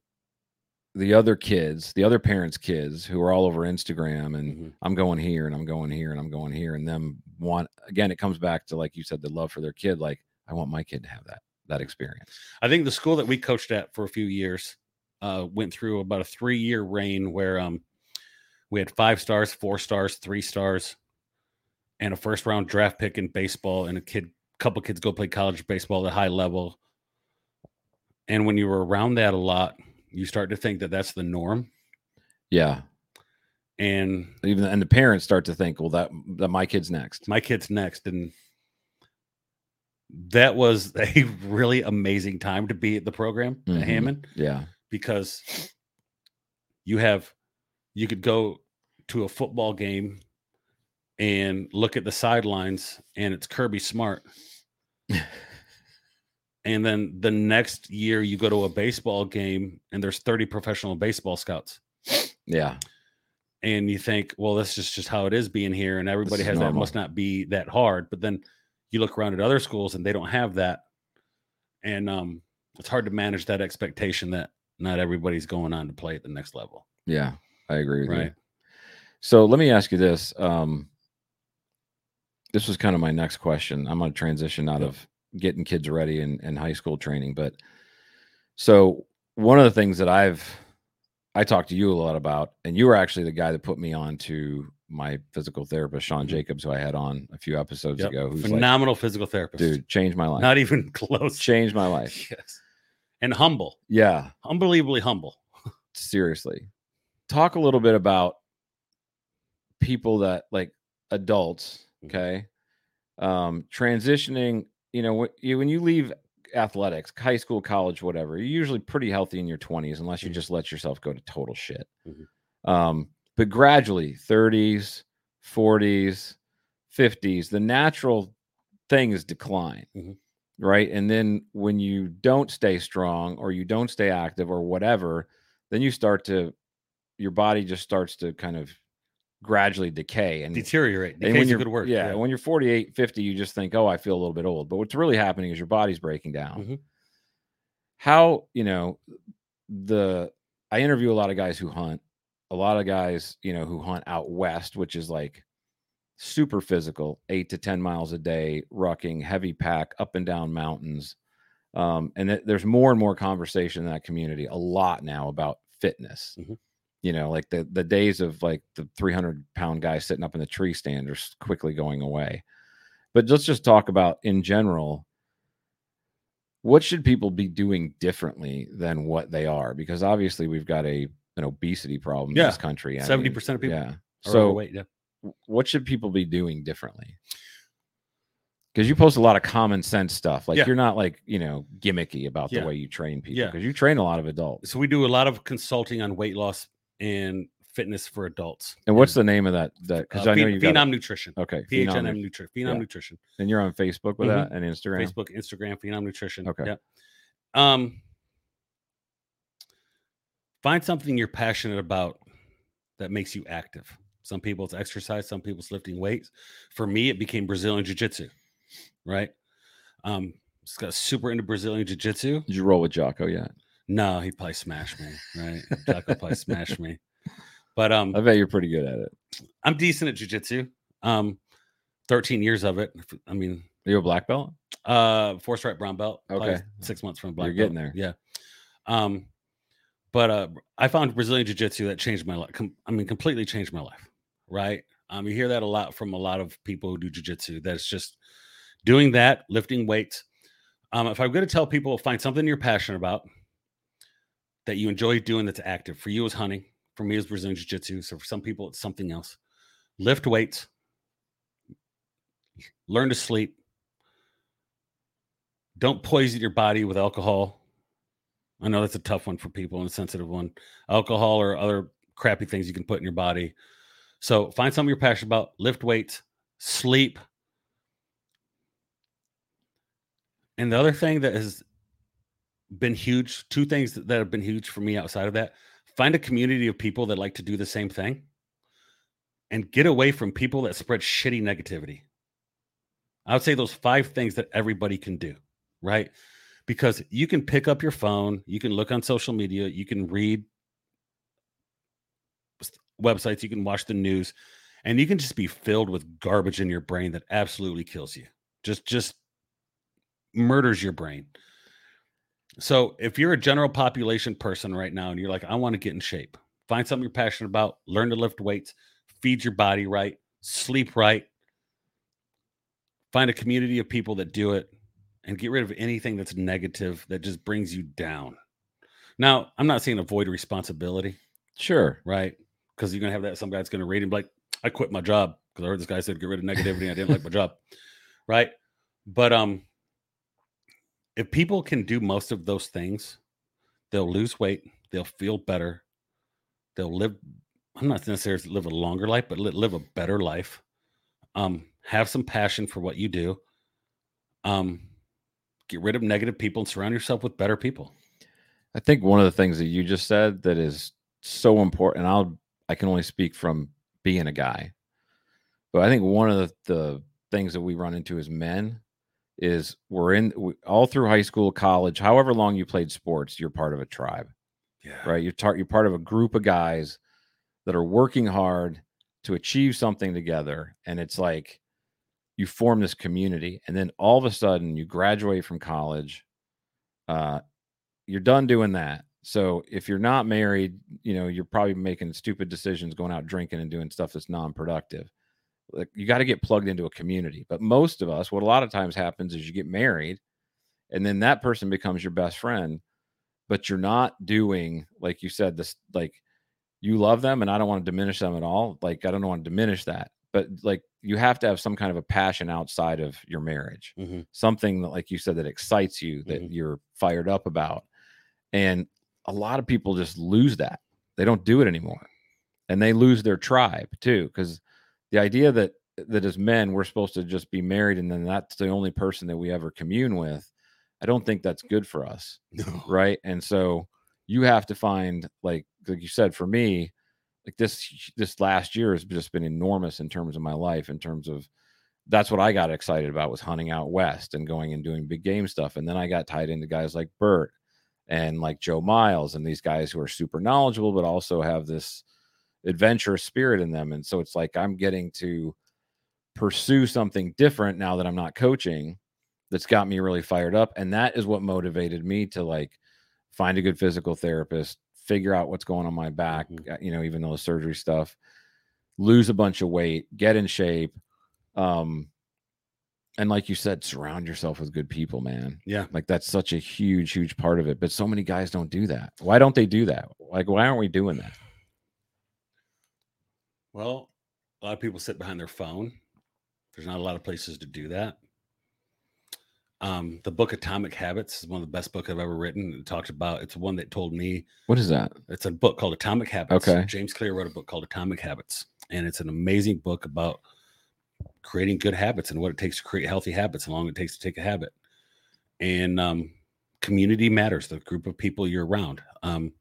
the other kids, the other parents' kids who are all over Instagram and Mhm. I'm going here and I'm going here and I'm going here and them want again it comes back to like you said the love for their kid like I want my kid to have that that experience. I think the school that we coached at for a few years uh, went through about a three year reign where um, we had five stars, four stars, three stars, and a first round draft pick in baseball, and a kid, couple kids go play college baseball at a high level. And when you were around that a lot, you start to think that that's the norm. Yeah. And Even and the parents start to think, well that, that my kid's next. my kid's next, and that was a really amazing time to be at the program Mhm. at Hammond. Yeah. because you have you could go to a football game and look at the sidelines and it's Kirby Smart. and then the next year you go to a baseball game and there's 30 professional baseball scouts. Yeah. And you think, well, that's just just how it is being here and everybody is has that must not be that hard. But then you look around at other schools and they don't have that. And um it's hard to manage that expectation that not everybody's going on to play at the next level. Yeah. I agree with you. Right. So let me ask you this. Um, this was kind of my next question. I'm going to transition out of getting kids ready and, and high school training. But so one of the things that I've, I talked to you a lot about, and you were actually the guy that put me on to my physical therapist, Sean Mhm. Jacobs, who I had on a few episodes Yep. ago, who's like, Phenomenal physical therapist. dude, changed my life. Not even close. changed my life. Yes. And humble. Yeah. Unbelievably humble. seriously talk a little bit about people that like adults Mhm. okay um transitioning you know when you, when you leave athletics high school college whatever you're usually pretty healthy in your 20s unless you Mhm. just let yourself go to total shit Mhm. um but gradually 30s 40s 50s the natural thing is decline Mhm. right and then when you don't stay strong or you don't stay active or whatever then you start to your body just starts to kind of gradually decay and, Deteriorate. and a you're good word. yeah, when you're 48 50 you just think oh i feel a little bit old but what's really happening is your body's breaking down Mhm. how you know the i interview a lot of guys who hunt a lot of guys, you know, who hunt out west, which is like super physical, eight to 10 miles a day, rucking, heavy pack, up and down mountains. Um, and th- there's more and more conversation in that community, a lot now about fitness. Mhm. You know, like the, the days of like the 300 pound guy sitting up in the tree stand are quickly going away. But let's just talk about in general what should people be doing differently than what they are? Because obviously we've got a an obesity problem in this country. I Seventy mean, percent of people yeah. are So overweight. Yeah. what should people be doing differently? Because you post a lot of common sense stuff. Like Yeah. you're not like, you know, gimmicky about Yeah. the way you train people. Yeah. Because you train a lot of adults. So we do a lot of consulting on weight loss and fitness for adults. And what's the name of that? That because uh, I know you got Phenom it. Nutrition. okay. PHNM Phenom, Nutrition. Phenom Yeah. Nutrition. and you're on Facebook with Mhm. that and Instagram. Facebook, Instagram, Phenom Nutrition. Okay. Yeah. Um, find something you're passionate about that makes you active. Some people it's exercise, some people it's lifting weights. For me, it became Brazilian Jiu Jitsu, right? Um, just got super into Brazilian Jiu Jitsu. Did you roll with Jocko yet? No, he'd probably smash me, right? Jocko probably smash me. But um, I bet you're pretty good at it. I'm decent at jujitsu. Um, 13 years of it. I mean, Are you a black belt? uh, four stripe brown belt. Okay. six months from black. You're getting belt. there. Yeah. Um, but uh, I found Brazilian Jiu Jitsu that changed my life. Com- I mean, completely changed my life. Right. Um, you hear that a lot from a lot of people who do Jiu Jitsu. That it's just doing that, lifting weights. Um, if I'm going to tell people, find something you're passionate about that you enjoy doing that's active. For you, is hunting. For me, is Brazilian Jiu Jitsu. So for some people, it's something else. Lift weights. Learn to sleep. Don't poison your body with alcohol. I know that's a tough one for people and a sensitive one. Alcohol or other crappy things you can put in your body. So find something you're passionate about, lift weights, sleep. And the other thing that has been huge, two things that have been huge for me outside of that, find a community of people that like to do the same thing and get away from people that spread shitty negativity. I would say those five things that everybody can do, right? Because you can pick up your phone, you can look on social media, you can read websites, you can watch the news, and you can just be filled with garbage in your brain that absolutely kills you. Just just murders your brain. So if you're a general population person right now and you're like, I want to get in shape, find something you're passionate about, learn to lift weights, feed your body right, sleep right, find a community of people that do it, and get rid of anything that's negative that just brings you down. Now, I'm not saying avoid responsibility, Sure. right? Because you're gonna have that some guy's gonna read and be like, I quit my job because I heard this guy said get rid of negativity. I didn't like my job, right? But um, if people can do most of those things, they'll lose weight, they'll feel better, they'll live. I'm not necessarily live a longer life, but live a better life. Um, have some passion for what you do. Um, get rid of negative people and surround yourself with better people. I think one of the things that you just said that is so important, and I'll I can only speak from being a guy, but I think one of the, the things that we run into as men is we're in we, all through high school, college, however long you played sports, you're part of a tribe, Yeah. right? You're tar- you're part of a group of guys that are working hard to achieve something together, and it's like you form this community, and then all of a sudden you graduate from college. Uh, you're done doing that. So if you're not married, you know, you're probably making stupid decisions, going out drinking and doing stuff that's non-productive. Like you got to get plugged into a community. But most of us, what a lot of times happens is you get married and then that person becomes your best friend, but you're not doing, like you said, this like you love them and I don't want to diminish them at all. Like I don't want to diminish that. But like you have to have some kind of a passion outside of your marriage Mhm. something that, like you said, that excites you, that Mhm. you're fired up about. And a lot of people just lose that. They don't do it anymore. And they lose their tribe too. Because the idea that that as men we're supposed to just be married and then that's the only person that we ever commune with, I don't think that's good for us. No. Right. And so you have to find like like you said, for me, like this this last year has just been enormous in terms of my life, in terms of that's what I got excited about was hunting out west and going and doing big game stuff. And then I got tied into guys like Bert and like Joe Miles and these guys who are super knowledgeable, but also have this adventurous spirit in them and so it's like i'm getting to pursue something different now that i'm not coaching that's got me really fired up and that is what motivated me to like find a good physical therapist figure out what's going on my back Mhm. uh, you know even though the surgery stuff lose a bunch of weight get in shape um and like you said surround yourself with good people man Yeah. like that's such a huge huge part of it but so many guys don't do that why don't they do that like why aren't we doing that Well, a lot of people sit behind their phone. There's not a lot of places to do that. Um, the book Atomic Habits is one of the best books I've ever written. It talks about it's one that told me what is that it's a book called Atomic Habits. Okay. James Clear wrote a book called Atomic Habits, and it's an amazing book about creating good habits and what it takes to create healthy habits and how long it takes to take a habit. And um, community matters, the group of people you're around. Um,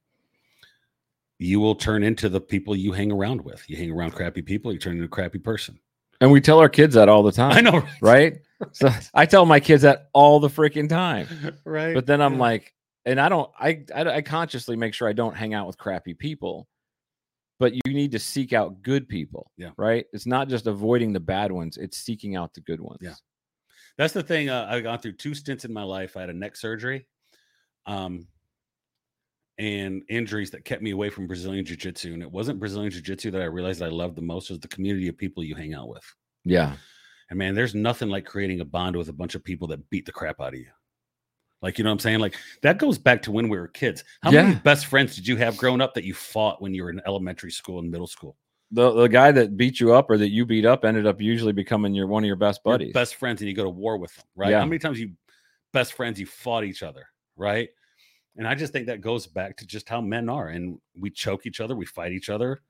you will turn into the people you hang around with. You hang around crappy people, you turn into a crappy person. and we tell our kids that all the time I know, right so i tell my kids that all the freaking time right? but then i'm Yeah. like and i don't I, I i consciously make sure i don't hang out with crappy people but you need to seek out good people Yeah. right it's not just avoiding the bad ones it's seeking out the good ones Yeah. That's the thing. Uh, I've gone through two stints in my life. I had a neck surgery, um, and injuries that kept me away from Brazilian Jiu Jitsu. And it wasn't Brazilian Jiu Jitsu that I realized I loved the most. It was the community of people you hang out with. yeah And man, there's nothing like creating a bond with a bunch of people that beat the crap out of you. Like, you know what I'm saying? Like, that goes back to when we were kids. How many best friends did you have growing up that you fought when you were in elementary school and middle school? the, the guy that beat you up or that you beat up ended up usually becoming your one of your best Your buddies best friends, and you go to war with them, right? Yeah. How many times you best friends you fought each other, right? And I just think that goes back to just how men are, and we choke each other, we fight each other,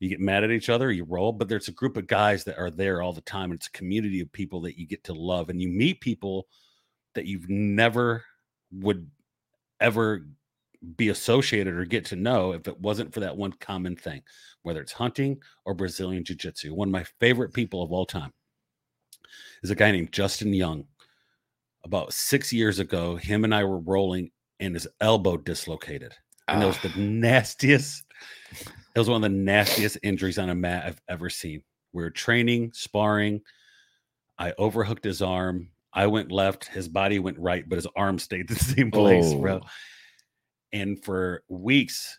you get mad at each other, you roll, but there's a group of guys that are there all the time, and it's a community of people that you get to love, and you meet people that you've never would ever be associated or get to know if it wasn't for that one common thing, whether it's hunting or Brazilian Jiu Jitsu. One of my favorite people of all time is a guy named Justin Young. About six years ago, him and I were rolling and his elbow dislocated. And it was the Ah. nastiest, it was one of the nastiest injuries on a mat I've ever seen. We were training, sparring. I overhooked his arm. I went left, his body went right, but his arm stayed the same place, bro. Oh. And for weeks,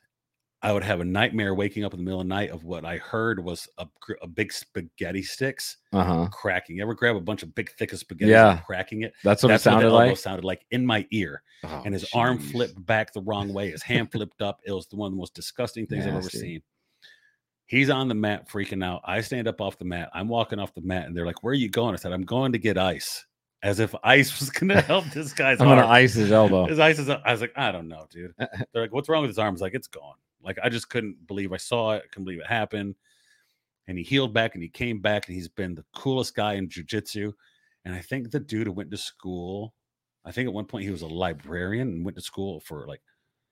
I would have a nightmare waking up in the middle of the night of what I heard was a, a big spaghetti sticks uh-huh cracking. You ever grab a bunch of big thick of spaghetti Yeah. and cracking it? that's what That's it sounded what like sounded like in my ear. Oh, and his arm flipped back the wrong way. His hand flipped up. It was the one of the most disgusting things I've ever seen. He's on the mat freaking out. I stand up off the mat. I'm walking off the mat and they're like, Where are you going? I said, I'm going to get ice. As if ice was gonna help this guy's i'm gonna ice his elbow His ice is up. I was like, I don't know, dude. They're like, what's wrong with his arm? I was like, it's gone. Like, I just couldn't believe I saw it. I Couldn't believe it happened. And he healed back and he came back and he's been the coolest guy in jujitsu. And I think the dude who went to school, I think at one point he was a librarian and went to school for like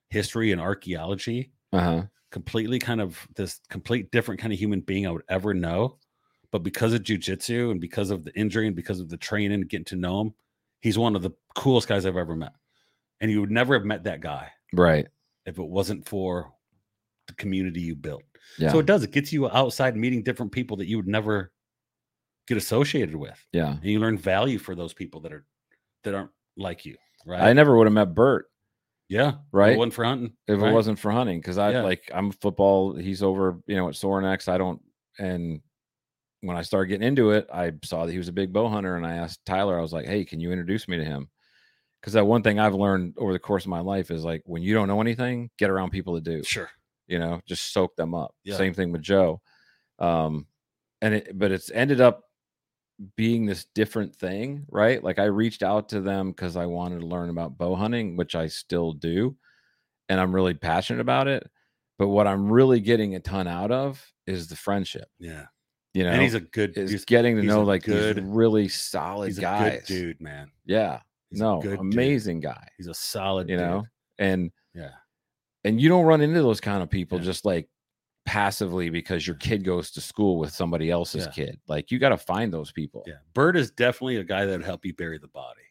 history and archaeology. uh-huh Completely kind of this complete different kind of human being I would ever know. But because of jujitsu and because of the injury and because of the training and getting to know him, he's one of the coolest guys I've ever met. And you would never have met that guy right if it wasn't for the community you built. yeah So it does. It gets you outside meeting different people that you would never get associated with, yeah and you learn value for those people that are that aren't like you. Right? i never would have met bert Yeah. If right It wasn't for hunting. if right? it wasn't for hunting because i Yeah. like i'm football he's over you know at Sorinex. i don't and when i started getting into it i saw that he was a big bow hunter and i asked tyler i was like hey can you introduce me to him because that one thing i've learned over the course of my life is like when you don't know anything get around people that do Sure. You know just soak them up Yeah. same thing with joe um and it but it's ended up being this different thing right like i reached out to them because i wanted to learn about bow hunting which i still do and i'm really passionate about it but what i'm really getting a ton out of is the friendship Yeah. you know and he's a good. is He's, getting to know like good- these really solid he's a guys good dude, man. yeah He's no good dude. amazing guy He's a solid. you dude. know and Yeah. And you don't run into those kind of people Yeah. just like passively because your kid goes to school with somebody else's Yeah. kid like you got to find those people Yeah. Bert is definitely a guy that'd help you bury the body.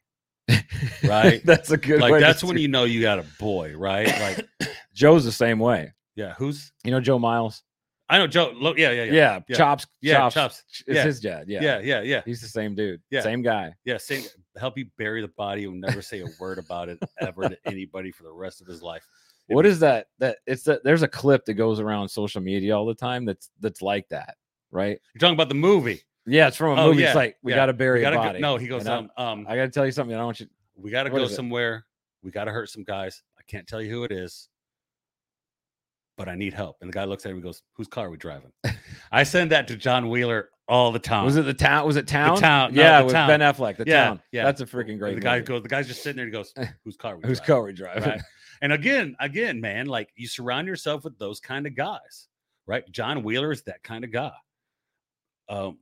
Right? that's a good like that's when do- you know you got a boy, right? Like, joe's the same way yeah. Who's you know joe miles I know Joe. Lo- yeah, yeah, yeah, Yeah, yeah. chops, Yeah, chops, Chops. It's Yeah. his dad. Yeah. yeah, yeah, yeah, he's the same dude. Yeah. same guy. yeah. same help you bury the body and never say a word about it ever to anybody for the rest of his life. What is that? That it's that there's a clip that goes around social media all the time. That's that's like that, right? You're talking about the movie? Yeah, it's from a Oh, movie. yeah, It's like we yeah. got to bury We a gotta go- body. no, he goes. Um, um, I got to tell you something. I don't want you. we got to go is it? somewhere. We got to hurt some guys. I can't tell you who it is, but I need help. And the guy looks at him and goes, "Whose car are we driving?" I send that to John Wheeler all the time. Was it the town? Was it town? Town, no, Yeah, The with Town. Ben Affleck. The Yeah, town. yeah. That's a freaking great. the guy movie. goes. The guy's just sitting there. He goes, "Whose car? Are we Whose driving?" car we driving? right? And again, again, man, like you surround yourself with those kind of guys, right? John Wheeler is that kind of guy. Um,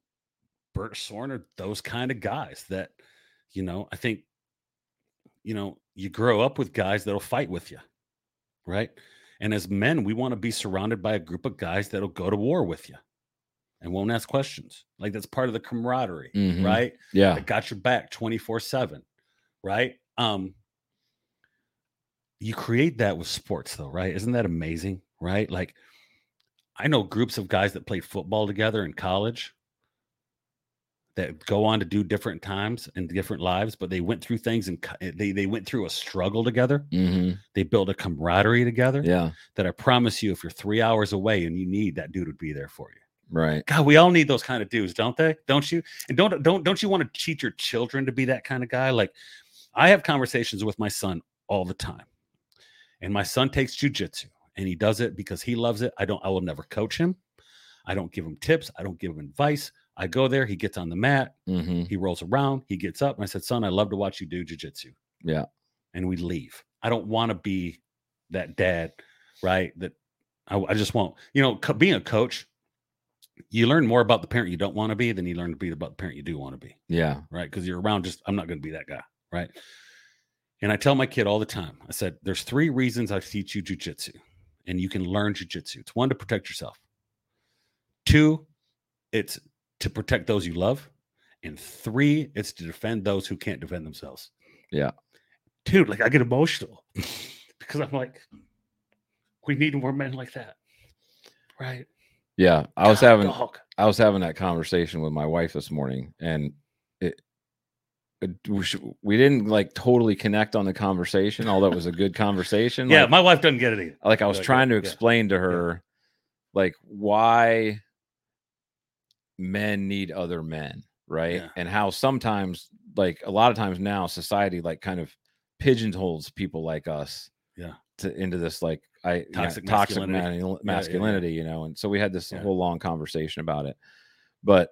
Bert Sorin, those kind of guys that, you know, I think, you know, you grow up with guys that'll fight with you, right? And as men, we want to be surrounded by a group of guys that'll go to war with you and won't ask questions. Like that's part of the camaraderie, Mhm. right? Yeah. that got your back 24 7 right um you create that with sports though right isn't that amazing right like i know groups of guys that played football together in college that go on to do different times and different lives but they went through things and eh, they, they went through a struggle together hmm they built a camaraderie together Yeah. that i promise you if you're three hours away and you need that dude would be there for you Right. God, we all need those kind of dudes, don't they? Don't you? And don't don't don't you want to teach your children to be that kind of guy? Like, I have conversations with my son all the time, and my son takes jujitsu, and he does it because he loves it. I don't. I will never coach him. I don't give him tips. I don't give him advice. I go there. He gets on the mat. hmm He rolls around. He gets up. And I said, "Son, I love to watch you do jujitsu." Yeah. And we leave. I don't want to be that dad, right? That I, I just won't. You know, co- being a coach, you learn more about the parent you don't want to be than you learn to be about the parent you do want to be, Yeah. right? Because you're around just, I'm not going to be that guy, right? And I tell my kid all the time, I said, there's three reasons I teach you jujitsu, and you can learn jujitsu. It's one to protect yourself, two, it's to protect those you love, and three, it's to defend those who can't defend themselves. Yeah. Dude, like I get emotional because I'm like, we need more men like that. Right. Yeah. I was God, having dog. I was having that conversation with my wife this morning, and it, it Uh, we, didn't like totally connect on the conversation, although it was a good conversation. Yeah, like, my wife doesn't get it either. like I was like, trying to yeah, explain to her, like why men need other men, right? Yeah. And how sometimes, like a lot of times now, society like kind of pigeonholes people like us, Yeah. to into this like I Toxic yeah, masculinity. Yeah, yeah, yeah. masculinity, you know. And so we had this Yeah. whole long conversation about it, but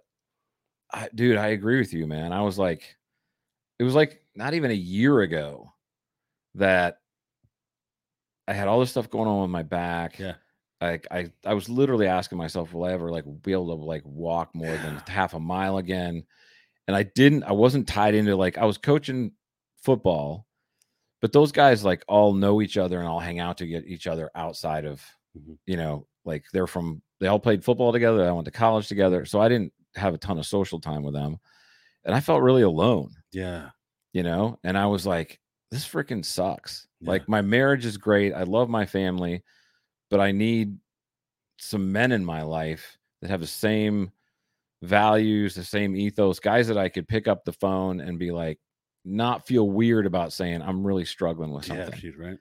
I, dude, I agree with you, man. I was like, it was like not even a year ago that I had all this stuff going on with my back. Yeah. Like I, I was literally asking myself, will I ever like be able to like walk more than half a mile again? And I didn't, I wasn't tied into like I was coaching football, but those guys like all know each other and all hang out to get each other outside of, Mhm. you know, like they're from they all played football together. I went to college together. So I didn't have a ton of social time with them. And I felt really alone Yeah. you know and i was like this freaking sucks Yeah. like my marriage is great i love my family but i need some men in my life that have the same values the same ethos guys that i could pick up the phone and be like not feel weird about saying i'm really struggling with something. Yeah, dude, right?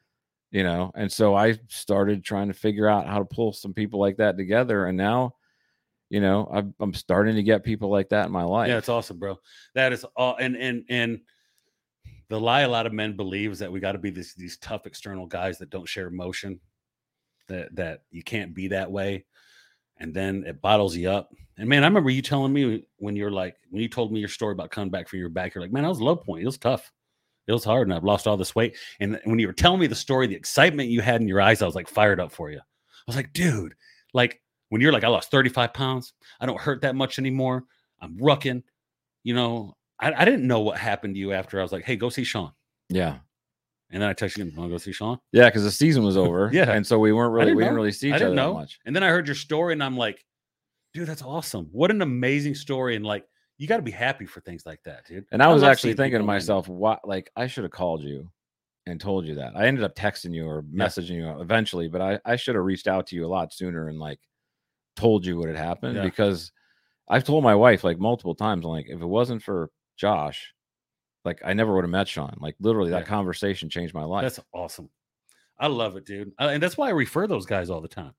you know and so i started trying to figure out how to pull some people like that together and now you know I'm, I'm starting to get people like that in my life Yeah, it's awesome, bro. That is all and and and the lie a lot of men believe is that we got to be these these tough external guys that don't share emotion, that that you can't be that way, and then it bottles you up. And man, I remember you telling me when you're like when you told me your story about coming back from your back, you're like, man, I was low point. It was tough. It was hard, and I've lost all this weight. And when you were telling me the story, the excitement you had in your eyes, I was like fired up for you. I was like, dude, like when you're like, I lost 35 pounds, I don't hurt that much anymore. I'm rucking, you know. I, I didn't know what happened to you after I was like, hey, go see Sean. yeah And then I texted you, want to go see Sean? Yeah, because the season was over. Yeah. and so we weren't really we didn't really see each other know. much. And then I heard your story and I'm like, dude, that's awesome. What an amazing story. And like, you got to be happy for things like that, dude. And I was actually thinking to myself, what like I should have called you and told you that. I ended up texting you or Yeah. messaging you eventually, but I, I should have reached out to you a lot sooner and like told you what had happened Yeah. because I've told my wife like multiple times, I'm like, if it wasn't for Josh, like I never would have met Sean. Like literally, that Yeah. conversation changed my life. That's awesome. I love it, dude. Uh, And that's why I refer those guys all the time.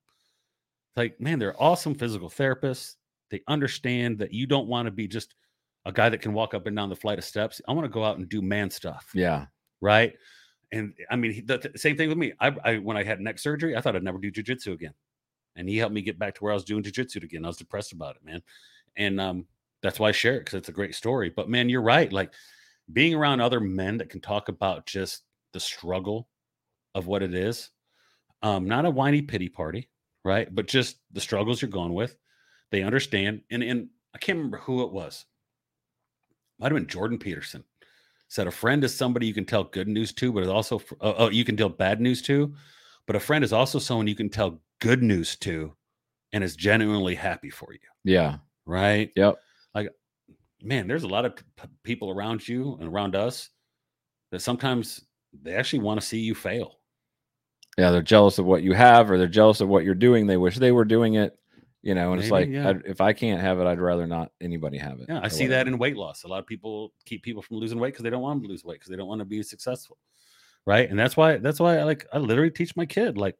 Like, man, they're awesome physical therapists. They understand that you don't want to be just a guy that can walk up and down the flight of steps. I want to go out and do man stuff. yeah, Right. And I mean, the, the same thing with me. I, I when I had neck surgery, I thought I'd never do jujitsu again. And he helped me get back to where I was doing jujitsu again. I was depressed about it, man. And um, that's why I share it because it's a great story. But man, you're right. Like being around other men that can talk about just the struggle of what it is. Um, not a whiny pity party, right? But just the struggles you're going with. They understand. And and I can't remember who it was. Might have been Jordan Peterson. Said a friend is somebody you can tell good news to, but also oh, oh, you can tell bad news to. But a friend is also someone you can tell good news to, and is genuinely happy for you, yeah, right? yep, Like, man, there's a lot of p- people around you and around us that sometimes they actually want to see you fail. yeah. They're jealous of what you have, or they're jealous of what you're doing. They wish they were doing it. You know, and it's like yeah. I'd, if I can't have it, I'd rather not anybody have it. Yeah, I see that in weight loss. A lot of people keep people from losing weight because they don't want to lose weight because they don't want to be successful, right? And that's why that's why I like I literally teach my kid like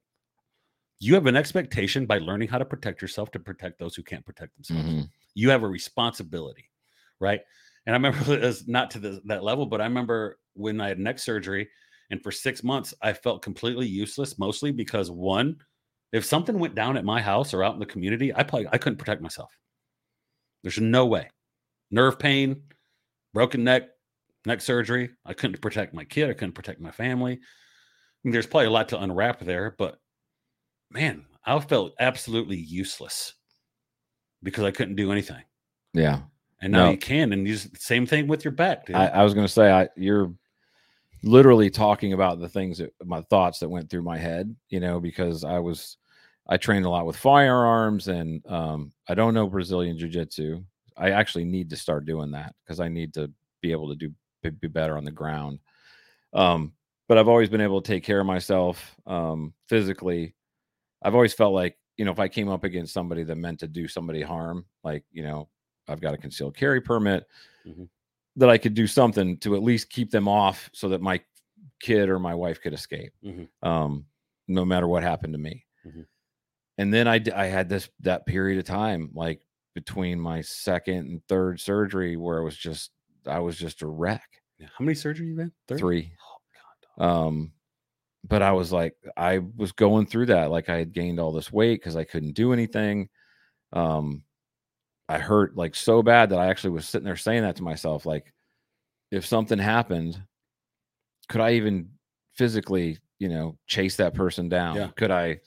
you have an expectation by learning how to protect yourself to protect those who can't protect themselves. Mhm. you have a responsibility, right? And I remember it was not to the, that level, but I remember when I had neck surgery, and for six months I felt completely useless, mostly because one, if something went down at my house or out in the community, I probably I couldn't protect myself. There's no way. Nerve pain, broken neck, neck surgery. I couldn't protect my kid. I couldn't protect my family. I mean, there's probably a lot to unwrap there, but man, I felt absolutely useless because I couldn't do anything. Yeah, And now No. you can, and you just same thing with your back, dude. I, I was gonna say I you're literally talking about the things that my thoughts that went through my head, you know, because I was I trained a lot with firearms and um I don't know Brazilian jiu-jitsu. I actually need to start doing that because I need to be able to do be, be better on the ground. Um but I've always been able to take care of myself um physically. I've always felt like, you know, if I came up against somebody that meant to do somebody harm, like, you know, I've got a concealed carry permit Mhm. that I could do something to at least keep them off so that my kid or my wife could escape, Mhm. um, no matter what happened to me. Mhm. And then I, I had this that period of time, like between my second and third surgery, where it was just I was just a wreck. How many surgeries you had? Three? Three. Oh, God. Um, but I was like, I was going through that. Like I had gained all this weight because I couldn't do anything. Um, I hurt like so bad that I actually was sitting there saying that to myself, like, if something happened, could I even physically, you know, chase that person down? Yeah. Could I,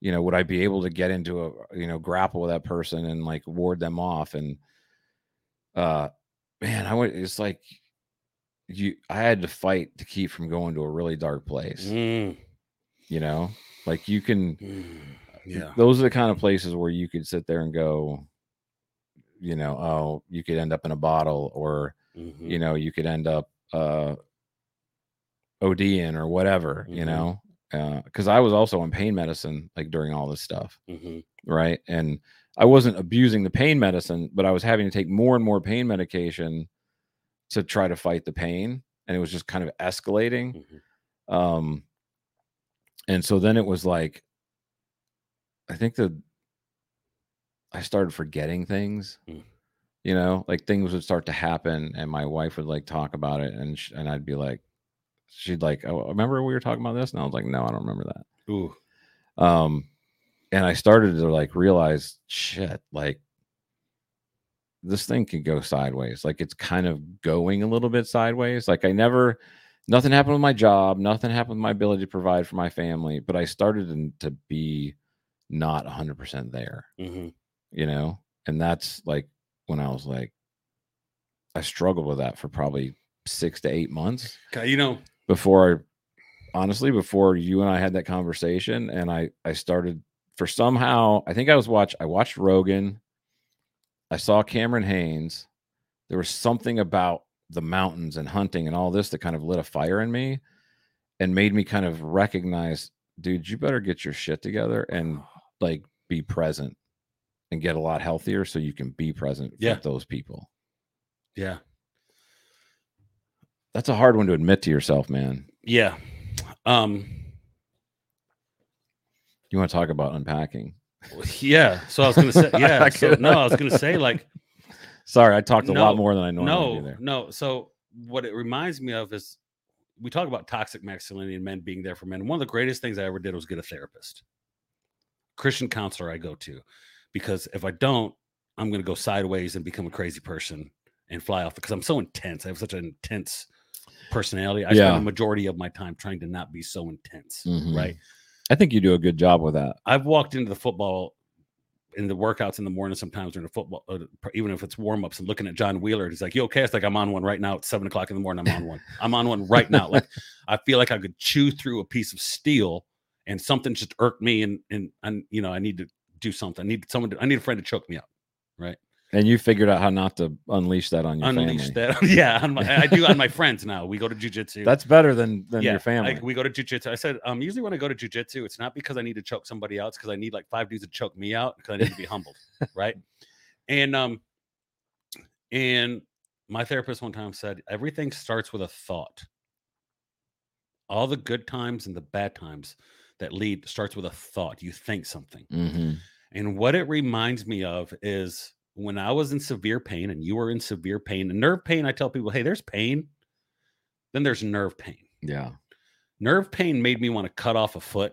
you know, would I be able to get into a, you know, grapple with that person and like ward them off? And uh man, I went, it's like you I had to fight to keep from going to a really dark place, Mm, you know? Like you can mm, yeah. those are the kind of places where you could sit there and go, you know, oh, you could end up in a bottle or Mhm. you know, you could end up uh ODing or whatever, you Mhm. know. Uh, because I was also on pain medicine like during all this stuff, Mhm. right? And I wasn't abusing the pain medicine, but I was having to take more and more pain medication to try to fight the pain, and it was just kind of escalating. Mhm. Um, and so then it was like, I think the I started forgetting things, Mm. you know, like things would start to happen, and my wife would like talk about it, and sh- and I'd be like, she'd like, oh, remember we were talking about this, and I was like, no, I don't remember that. Ooh. Um, and I started to like realize, shit, like this thing could go sideways. Like it's kind of going a little bit sideways. Like I never, nothing happened with my job, nothing happened with my ability to provide for my family, but I started to be not 100% there, Mhm. you know? And that's like when I was like, I struggled with that for probably six to eight months Okay, You know, before I honestly before you and I had that conversation and I I started for somehow I think I was watch I watched Rogan I saw Cameron Hanes there was something about the mountains and hunting and all this that kind of lit a fire in me and made me kind of recognize dude you better get your shit together and like be present and get a lot healthier so you can be present Yeah. those people. Yeah. That's a hard one to admit to yourself, man. Yeah. Um, You want to talk about unpacking? Yeah. So I was gonna say, yeah. So, no, I was gonna say like Sorry, I talked a No, lot more than I normally do no, there. no. So what it reminds me of is we talk about toxic masculinity and men being there for men. One of the greatest things I ever did was get a therapist, Christian counselor I go to, because if I don't, I'm to go sideways and become a crazy person and fly off because I'm so intense. I have such an intense personality. I Yeah. spend the majority of my time trying to not be so intense, Mhm. right? I think you do a good job with that. I've walked into the football in the workouts in the morning sometimes during the football, uh, even if it's warm ups and looking at John Wheeler. He's like, You okay? It's like, I'm on one right now. It's seven o'clock in the morning. I'm on one. I'm on one right now. Like, I feel like I could chew through a piece of steel and something just irked me. And, and, and, you know, I need to do something. I need someone to, I need a friend to choke me up. And you figured out how not to unleash that on your Unleash family. that. yeah. On my, I do on my friends now. We go to jujitsu. That's better than than yeah, your family. Like we go to jujitsu. I said, um, usually when I go to jujitsu, it's not because I need to choke somebody else, because I need like five dudes to choke me out because I need to be humbled, right? And um, and my therapist one time said everything starts with a thought. All the good times and the bad times that lead starts with a thought. You think something. Mhm. And what it reminds me of is when I was in severe pain and you were in severe pain, and nerve pain, I tell people, hey, there's pain, then there's nerve pain. Yeah, Nerve pain made me want to cut off a foot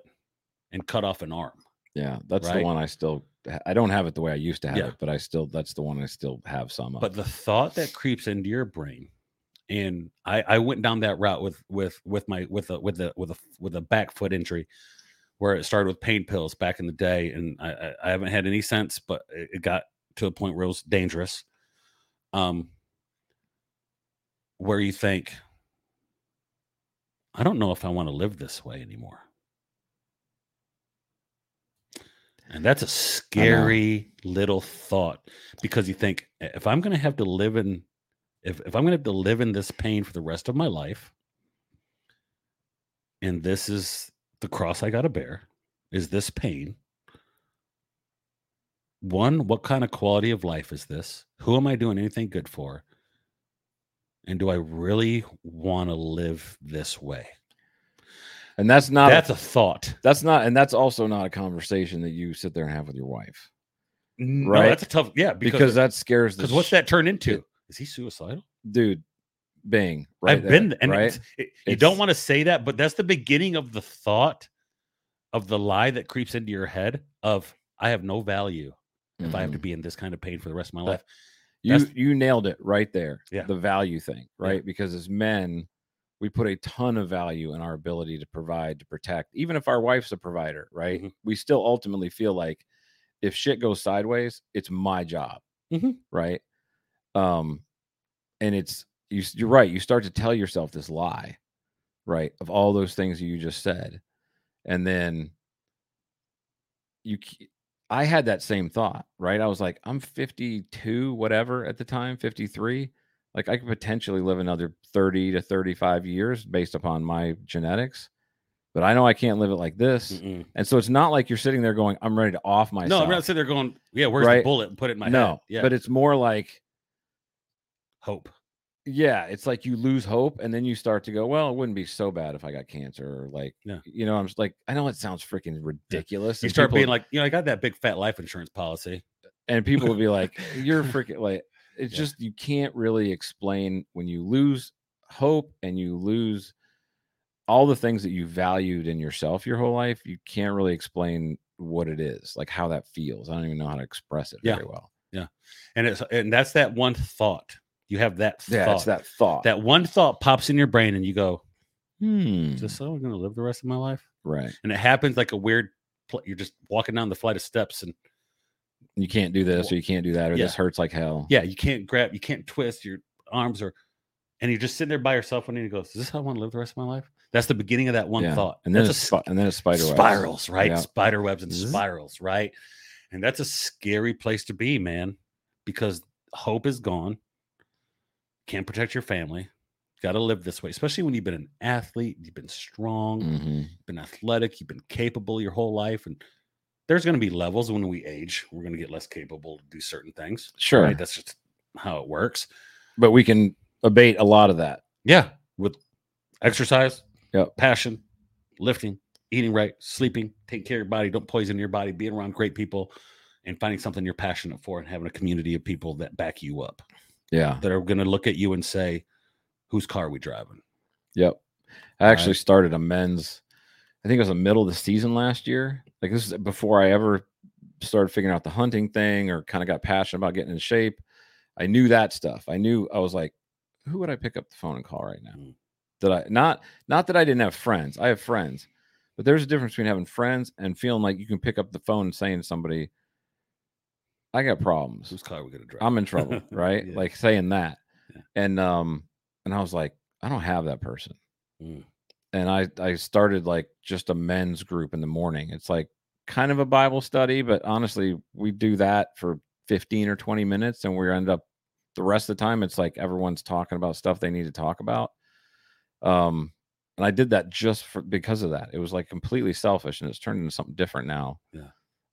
and cut off an arm. yeah. That's the one I still. I don't have it the way I used to have Yeah. it, but I still. That's the one I still have some of. But the thought that creeps into your brain, and I, I went down that route with with with my with a with a with a with a back foot injury, where it started with pain pills back in the day, and I I, haven't had any since, but it got to a point where it was dangerous. Um, where you think, I don't know if I want to live this way anymore. And that's a scary little thought because you think if I'm going to have to live in if, if I'm going to have to live in this pain for the rest of my life and this is the cross I got to bear is this pain one what kind of quality of life is this who am I doing anything good for and do I really want to live this way and that's not. that's a thought that's not. And that's also not a conversation that you sit there and have with your wife no, Right. that's a tough yeah because, because that scares because what's sh- that turn into is he suicidal dude. Bing. Right I've been, there, and right. it's- it- you don't want to say that, but that's the beginning of the thought of the lie that creeps into your head of I have no value if I have to Mhm. be in this kind of pain for the rest of my life. you that's- you nailed it right there. Yeah. the value thing, Yeah. right? Because as men, we put a ton of value in our ability to provide, to protect. Even if our wife's a provider, right? Mhm. We still ultimately feel like if shit goes sideways, it's my job, Mhm. right? Um, and it's you, you're right. You start to tell yourself this lie, right? Of all those things you just said, and then you. I had that same thought, right? I was like, I'm 52, whatever at the time, 53. Like I could potentially live another 30 to 35 years based upon my genetics, but I know I can't live it like this. Mm-mm. And so it's not like you're sitting there going, I'm ready to off myself. No, I'm not sitting there going, yeah, where's the bullet? And put it in my no, head. Yeah, but it's more like, hope. Yeah, it's like you lose hope and then you start to go, well, it wouldn't be so bad if I got cancer or like, Yeah. you know, I'm just like, I know it sounds freaking ridiculous. You start people- being like, you know, I got that big fat life insurance policy. and people will be like, "You're freaking like." It's Yeah. just you can't really explain when you lose hope and you lose all the things that you valued in yourself your whole life. You can't really explain what it is, like how that feels. I don't even know how to express it Yeah. very well. Yeah. And it's and that's that one thought. You have that thought. Yeah, it's that thought. that one thought pops in your brain and you go, hmm, is this how I'm gonna live the rest of my life? right. And it happens like a weird pl- you're just walking down the flight of steps and You can't do this or you can't do that or Yeah. this hurts like hell. yeah, you can't grab, you can't twist your arms or, and you're just sitting there by yourself and you go, is this how I want to live the rest of my life? That's the beginning of that one Yeah. thought. And then that's a and then it's spider webs. spirals, right? Yeah. Spider webs and spirals, right? And that's a scary place to be, man, because hope is gone. Can't protect your family. Got to live this way, especially when you've been an athlete, you've been strong, Mhm. been athletic, you've been capable your whole life, and there's going to be levels when we age. We're going to get less capable to do certain things. Sure. right? That's just how it works. But we can abate a lot of that. Yeah, with exercise, Yep. passion, lifting, eating right, sleeping, taking care of your body, don't poison your body, being around great people, and finding something you're passionate for, and having a community of people that back you up, Yeah. that are going to look at you and say, "Whose car are we driving?" Yep. I actually Right. started a men's, I think it was the middle of the season last year. Like this is before I ever started figuring out the hunting thing or kind of got passionate about getting in shape. I knew that stuff. I knew I was like, who would I pick up the phone and call right now? Mm. That I not not that I didn't have friends. I have friends, but there's a difference between having friends and feeling like you can pick up the phone and saying to somebody, I got problems. Whose car we to drive? I'm in trouble, right? Yeah. Like saying that. Yeah. And um and I was like, I don't have that person. Mm. And I I started like just a men's group in the morning. It's like kind of a Bible study, but honestly, we do that for 15 or 20 minutes and we end up the rest of the time it's like everyone's talking about stuff they need to talk about. Um and I did that just for because of that. It was like completely selfish and it's turned into something different now. Yeah.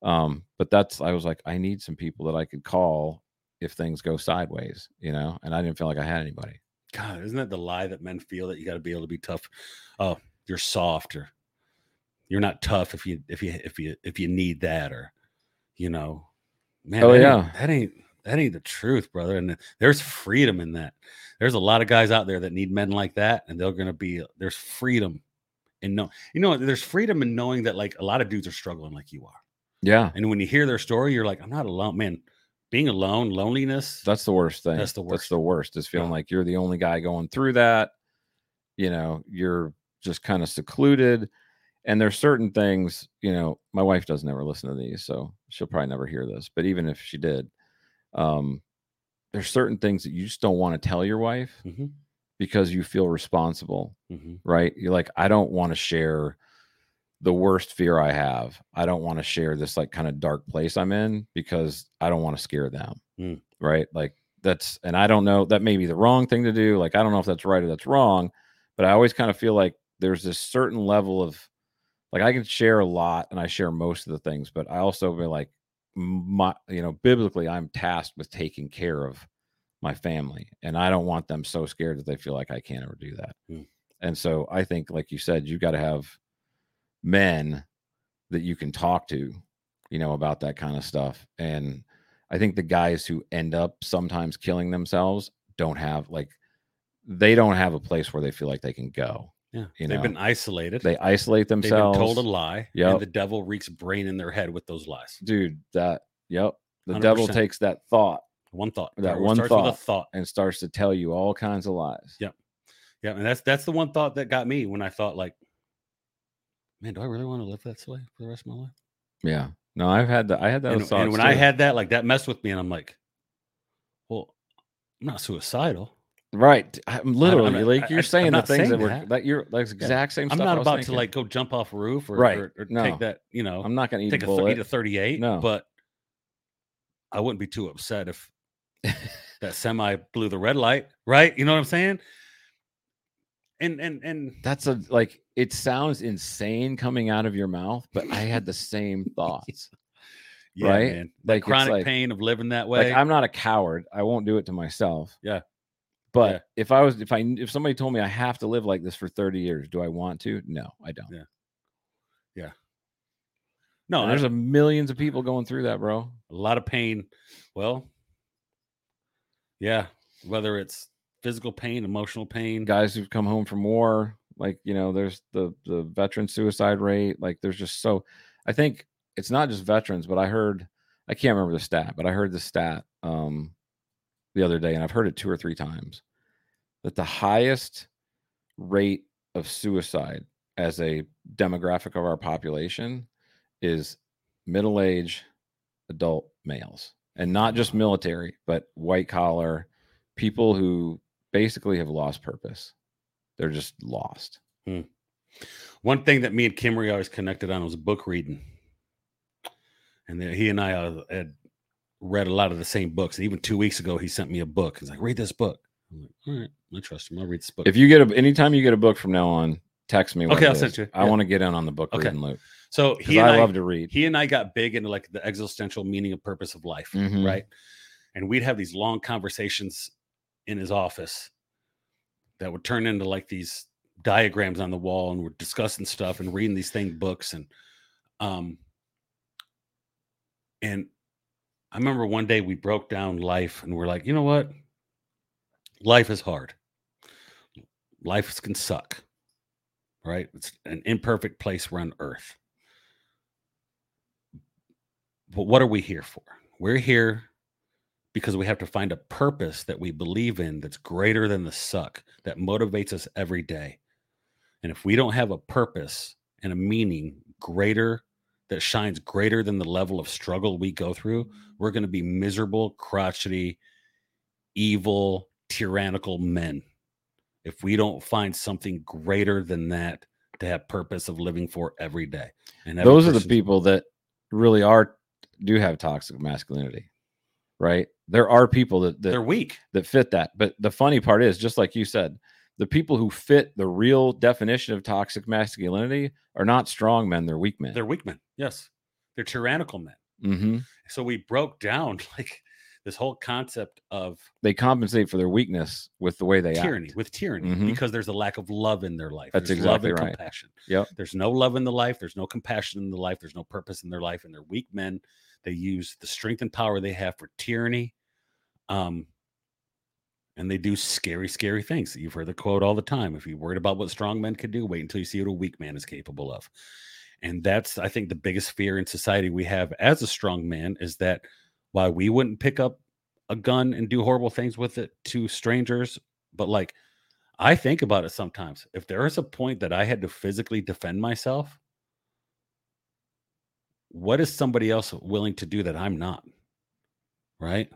Um, but that's I was like, I need some people that I could call if things go sideways, you know, and I didn't feel like I had anybody. God, isn't that the lie that men feel that you got to be able to be tough? Oh, you're soft, or you're not tough if you if you if you if you need that, or you know, man. Oh, that ain't- yeah. that ain't that ain't the truth, brother. And there's freedom in that. There's a lot of guys out there that need men like that, and they're gonna be there's freedom in know you know there's freedom in knowing that like a lot of dudes are struggling like you are, Yeah. and when you hear their story, you're like, I'm not alone, man. Being alone, loneliness. That's the worst thing. That's the worst. That's the worst is feeling Yeah. like you're the only guy going through that. You know, you're just kind of secluded. And there's certain things, you know, my wife doesn't ever listen to these, so she'll probably never hear this. But even if she did, um, there's certain things that you just don't want to tell your wife Mhm, because you feel responsible. mhm. right? You're like, I don't want to share the worst fear I have. I don't want to share this like kind of dark place I'm in because I don't want to scare them. Mm. Right. Like that's, and I don't know, that may be the wrong thing to do. Like, I don't know if that's right or that's wrong, but I always kind of feel like there's this certain level of like I can share a lot and I share most of the things, but I also be like my, you know, biblically, I'm tasked with taking care of my family and I don't want them so scared that they feel like I can't ever do that. Mm. And so I think, like you said, you've got to have men that you can talk to, you know, about that kind of stuff. And I think the guys who end up sometimes killing themselves don't have like they don't have a place where they feel like they can go. Yeah, You they've know, been isolated. They isolate themselves. They've been told a lie. Yeah, And the devil wreaks brain in their head with those lies. Dude, that yep. The devil 100%. takes that thought One thought. That one starts with a thought. thought. and starts to tell you all kinds of lies. Yeah. Yeah, and that's that's the one thought that got me when I thought like, man, do I really want to live that way for the rest of my life? Yeah. No, I've had that. I had And, those and thoughts. when I had that, like that messed with me, and I'm like, well, I'm not suicidal. right, I'm literally not- like I- you're I'm saying the things saying that were that. that you're that's exact same I'm stuff. not I was about to like go jump off a roof or, Right. or, or No. take that, you know, I'm not going to take a bullet. eat a 38. No. But I wouldn't be too upset if that semi blew the red light, right? You know what I'm saying? And and and That's a like it sounds insane coming out of your mouth, but I had the same thoughts. yeah, Right? man. Like, chronic like- pain of living that way. Like I'm not a coward. I won't do it to myself. Yeah. But Yeah. if I was if I if somebody told me I have to live like this for 30 years, do I want to? No, I don't. Yeah. Yeah. No, And there's there's a millions of people going through that, bro. a lot of pain. Well, yeah, whether it's physical pain, emotional pain. Guys who've come home from war, like you know, there's the the veteran suicide rate. Like there's just so I think it's not just veterans, but I heard I can't remember the stat, but I heard the stat um the other day, and I've heard it two or three times that the highest rate of suicide as a demographic of our population is middle age adult males and not just military but white collar people who basically have lost purpose they're just lost One thing that me and Kimrey always connected on was book reading, and then he and I uh, had read a lot of the same books. And even two weeks ago, he sent me a book. He's like, "Read this book." I'm like, "All right, I trust him. I'll read this book." if you get a anytime you get a book from now on text me Okay, I'll send you. i Yeah. want to get in on the book Okay. reading loop So he and I I, love to read. he and I got big into like the existential meaning and purpose of life, Mhm. right? And we'd have these long conversations in his office that would turn into like these diagrams on the wall, and we're discussing stuff and reading these thing books, and um, and I remember one day we broke down life, and we're like, you know what? Life is hard. Life can suck, right? It's an imperfect place we're on Earth. But what are we here for? We're here because we have to find a purpose that we believe in that's greater than the suck, that motivates us every day. And if we don't have a purpose and a meaning greater, that shines greater than the level of struggle we go through, we're going to be miserable, crotchety, evil, tyrannical men. If we don't find something greater than that to have purpose of living for every day. And Those are the people that really are do have toxic masculinity, right? There are people that that, they're weak. that fit that. But the funny part is, just like you said, the people who fit the real definition of toxic masculinity are not strong men; they're weak men. They're weak men. Yes. They're tyrannical men. hmm So we broke down like this whole concept of They compensate for their weakness with the way they act. tyranny act. with tyranny Mhm. because there's a lack of love in their life. That's there's exactly love and right. compassion. Yep. There's no love in the life. There's no compassion in the life. There's no purpose in their life. And they're weak men. They use the strength and power they have for tyranny. Um, and they do scary, scary things. You've heard the quote all the time. If you're worried about what strong men can do, wait until you see what a weak man is capable of. And that's, I think, the biggest fear in society we have as a strong man is that why we wouldn't pick up a gun and do horrible things with it to strangers, but like I think about it sometimes. If there is a point that I had to physically defend myself, what is somebody else willing to do that I'm not? Right?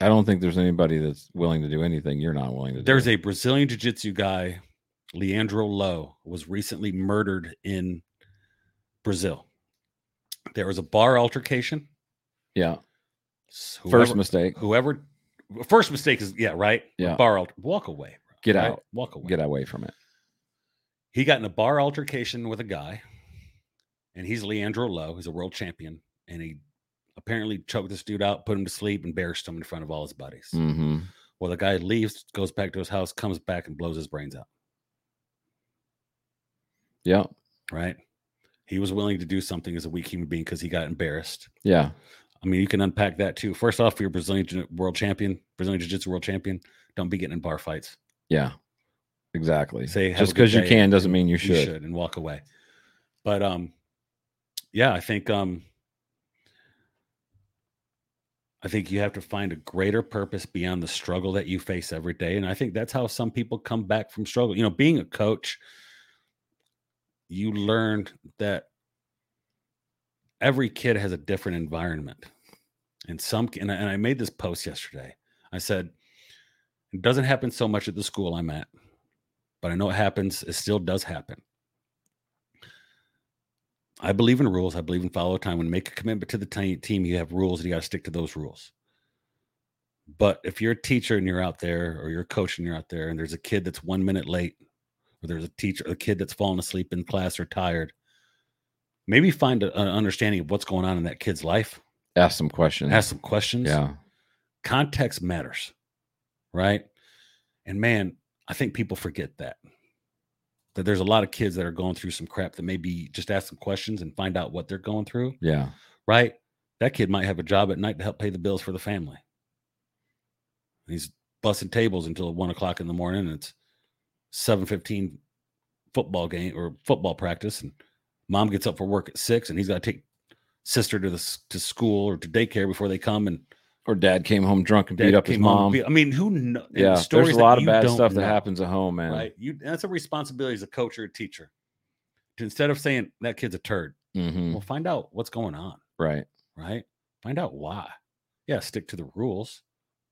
I don't think there's anybody that's willing to do anything you're not willing to do. There's a Brazilian Jiu Jitsu guy, Leandro Lo, was recently murdered in Brazil. There was a bar altercation. yeah S- first mistake. Whoever, first mistake is, yeah, right? Yeah. Bar, alter, walk away. bro, Get right? out. Walk away. Get away from it. He got in a bar altercation with a guy, and he's Leandro Lo. He's a world champion, and he apparently choked this dude out, put him to sleep, embarrassed him in front of all his buddies. hmm Well, the guy leaves, goes back to his house, comes back, and blows his brains out. Yeah. Right? He was willing to do something as a weak human being because he got embarrassed. Yeah. I mean, you can unpack that too. First off, you're Brazilian world champion, Brazilian Jiu Jitsu world champion. Don't be getting in bar fights. Yeah. Exactly. Say, just because you can doesn't mean you you should. should and walk away. But um, yeah, I think um, I think you have to find a greater purpose beyond the struggle that you face every day, and I think that's how some people come back from struggle. You know, being a coach, you learned that every kid has a different environment, and some and I, and I made this post yesterday. I said it doesn't happen so much at the school I'm at, but I know it happens. It still does happen. I believe in rules. I believe in follow time. When you make a commitment to the team, you have rules and you got to stick to those rules. But if you're a teacher and you're out there, or you're a coach and you're out there, and there's a kid that's one minute late, or there's a teacher, a kid that's fallen asleep in class or tired, maybe find a- an understanding of what's going on in that kid's life. Ask some questions. Ask some questions. Yeah. Context matters, right? And man, I think people forget that. That there's a lot of kids that are going through some crap that maybe just ask some questions and find out what they're going through, Yeah. right? That kid might have a job at night to help pay the bills for the family. He's busting tables until one o'clock in the morning. And it's seven fifteen football game or football practice, and mom gets up for work at six, and he's got to take sister to the to school or to daycare before they come and Or dad came home drunk and Dad beat up his mom. beat- I mean, who knows? yeah. There's a lot of bad stuff that happens at home, man. Right. You that's a responsibility as a coach or a teacher. To instead of saying that kid's a turd, hmm well, find out what's going on, Right. right? Find out why. Yeah, stick to the rules,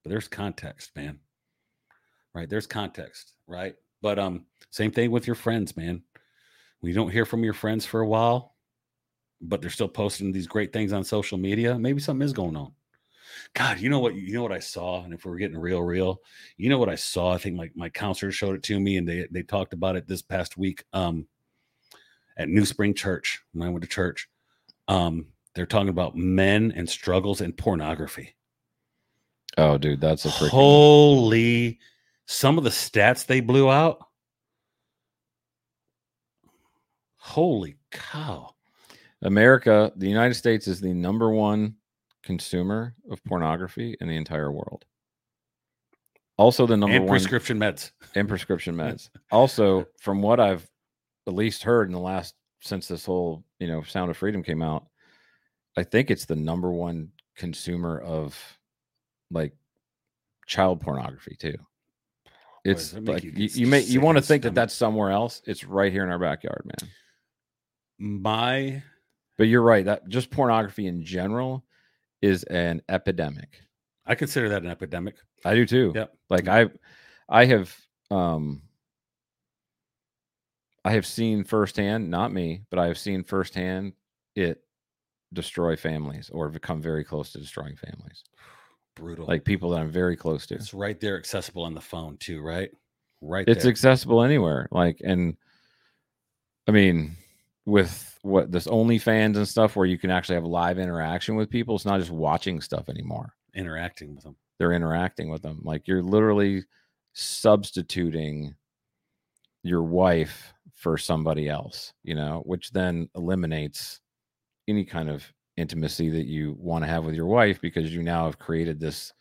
but there's context, man. Right? There's context, right? But um, same thing with your friends, man. We don't hear from your friends for a while, but they're still posting these great things on social media, maybe something is going on. God, you know what? You know what I saw, and if we're getting real, real, you know what I saw. I think my my counselor showed it to me, and they they talked about it this past week. Um, at New Spring Church when I went to church. Um, they're talking about men and struggles and pornography. Oh, dude, that's a freaking. Holy, some of the stats they blew out. Holy cow. America, the United States is the number one consumer of pornography in the entire world. Also, the number and one prescription meds. and prescription meds. Also, from what I've at least heard in the last since this whole you know Sound of Freedom came out, I think it's the number one consumer of like child pornography too. It's make like you you, you may you want to think that that's somewhere else. It's right here in our backyard, man. My But you're right. That just pornography in general is an epidemic. I consider that an epidemic. I do too. Yep. Like I I have um I have seen firsthand, not me, but I have seen firsthand it destroy families or become very close to destroying families. Brutal. Like people that I'm very close to. it's right there accessible on the phone too, right? Right It's there. accessible anywhere. Like and I mean with what this OnlyFans and stuff where you can actually have live interaction with people, it's not just watching stuff anymore. interacting with them. they're interacting with them. Like you're literally substituting your wife for somebody else, you know, which then eliminates any kind of intimacy that you want to have with your wife because you now have created this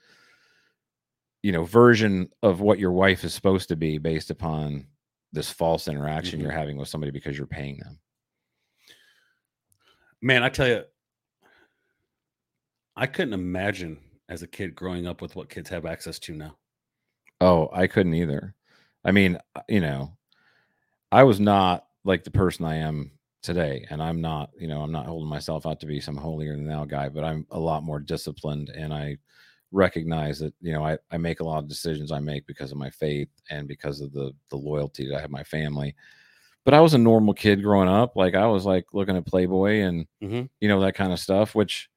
you know version of what your wife is supposed to be based upon this false interaction mm-hmm. you're having with somebody because you're paying them. Man, I tell you, I couldn't imagine as a kid growing up with what kids have access to now. Oh, I couldn't either. I mean, uh, you know, I was not like the person I am today, and I'm not, you know, I'm not holding myself out to be some holier than thou guy, but I'm a lot more disciplined, and I recognize that, you know, I, I make a lot of decisions I make because of my faith and because of the the loyalty that I have my family. But I was a normal kid growing up. Like I was like looking at Playboy and Mhm. you know that kind of stuff, which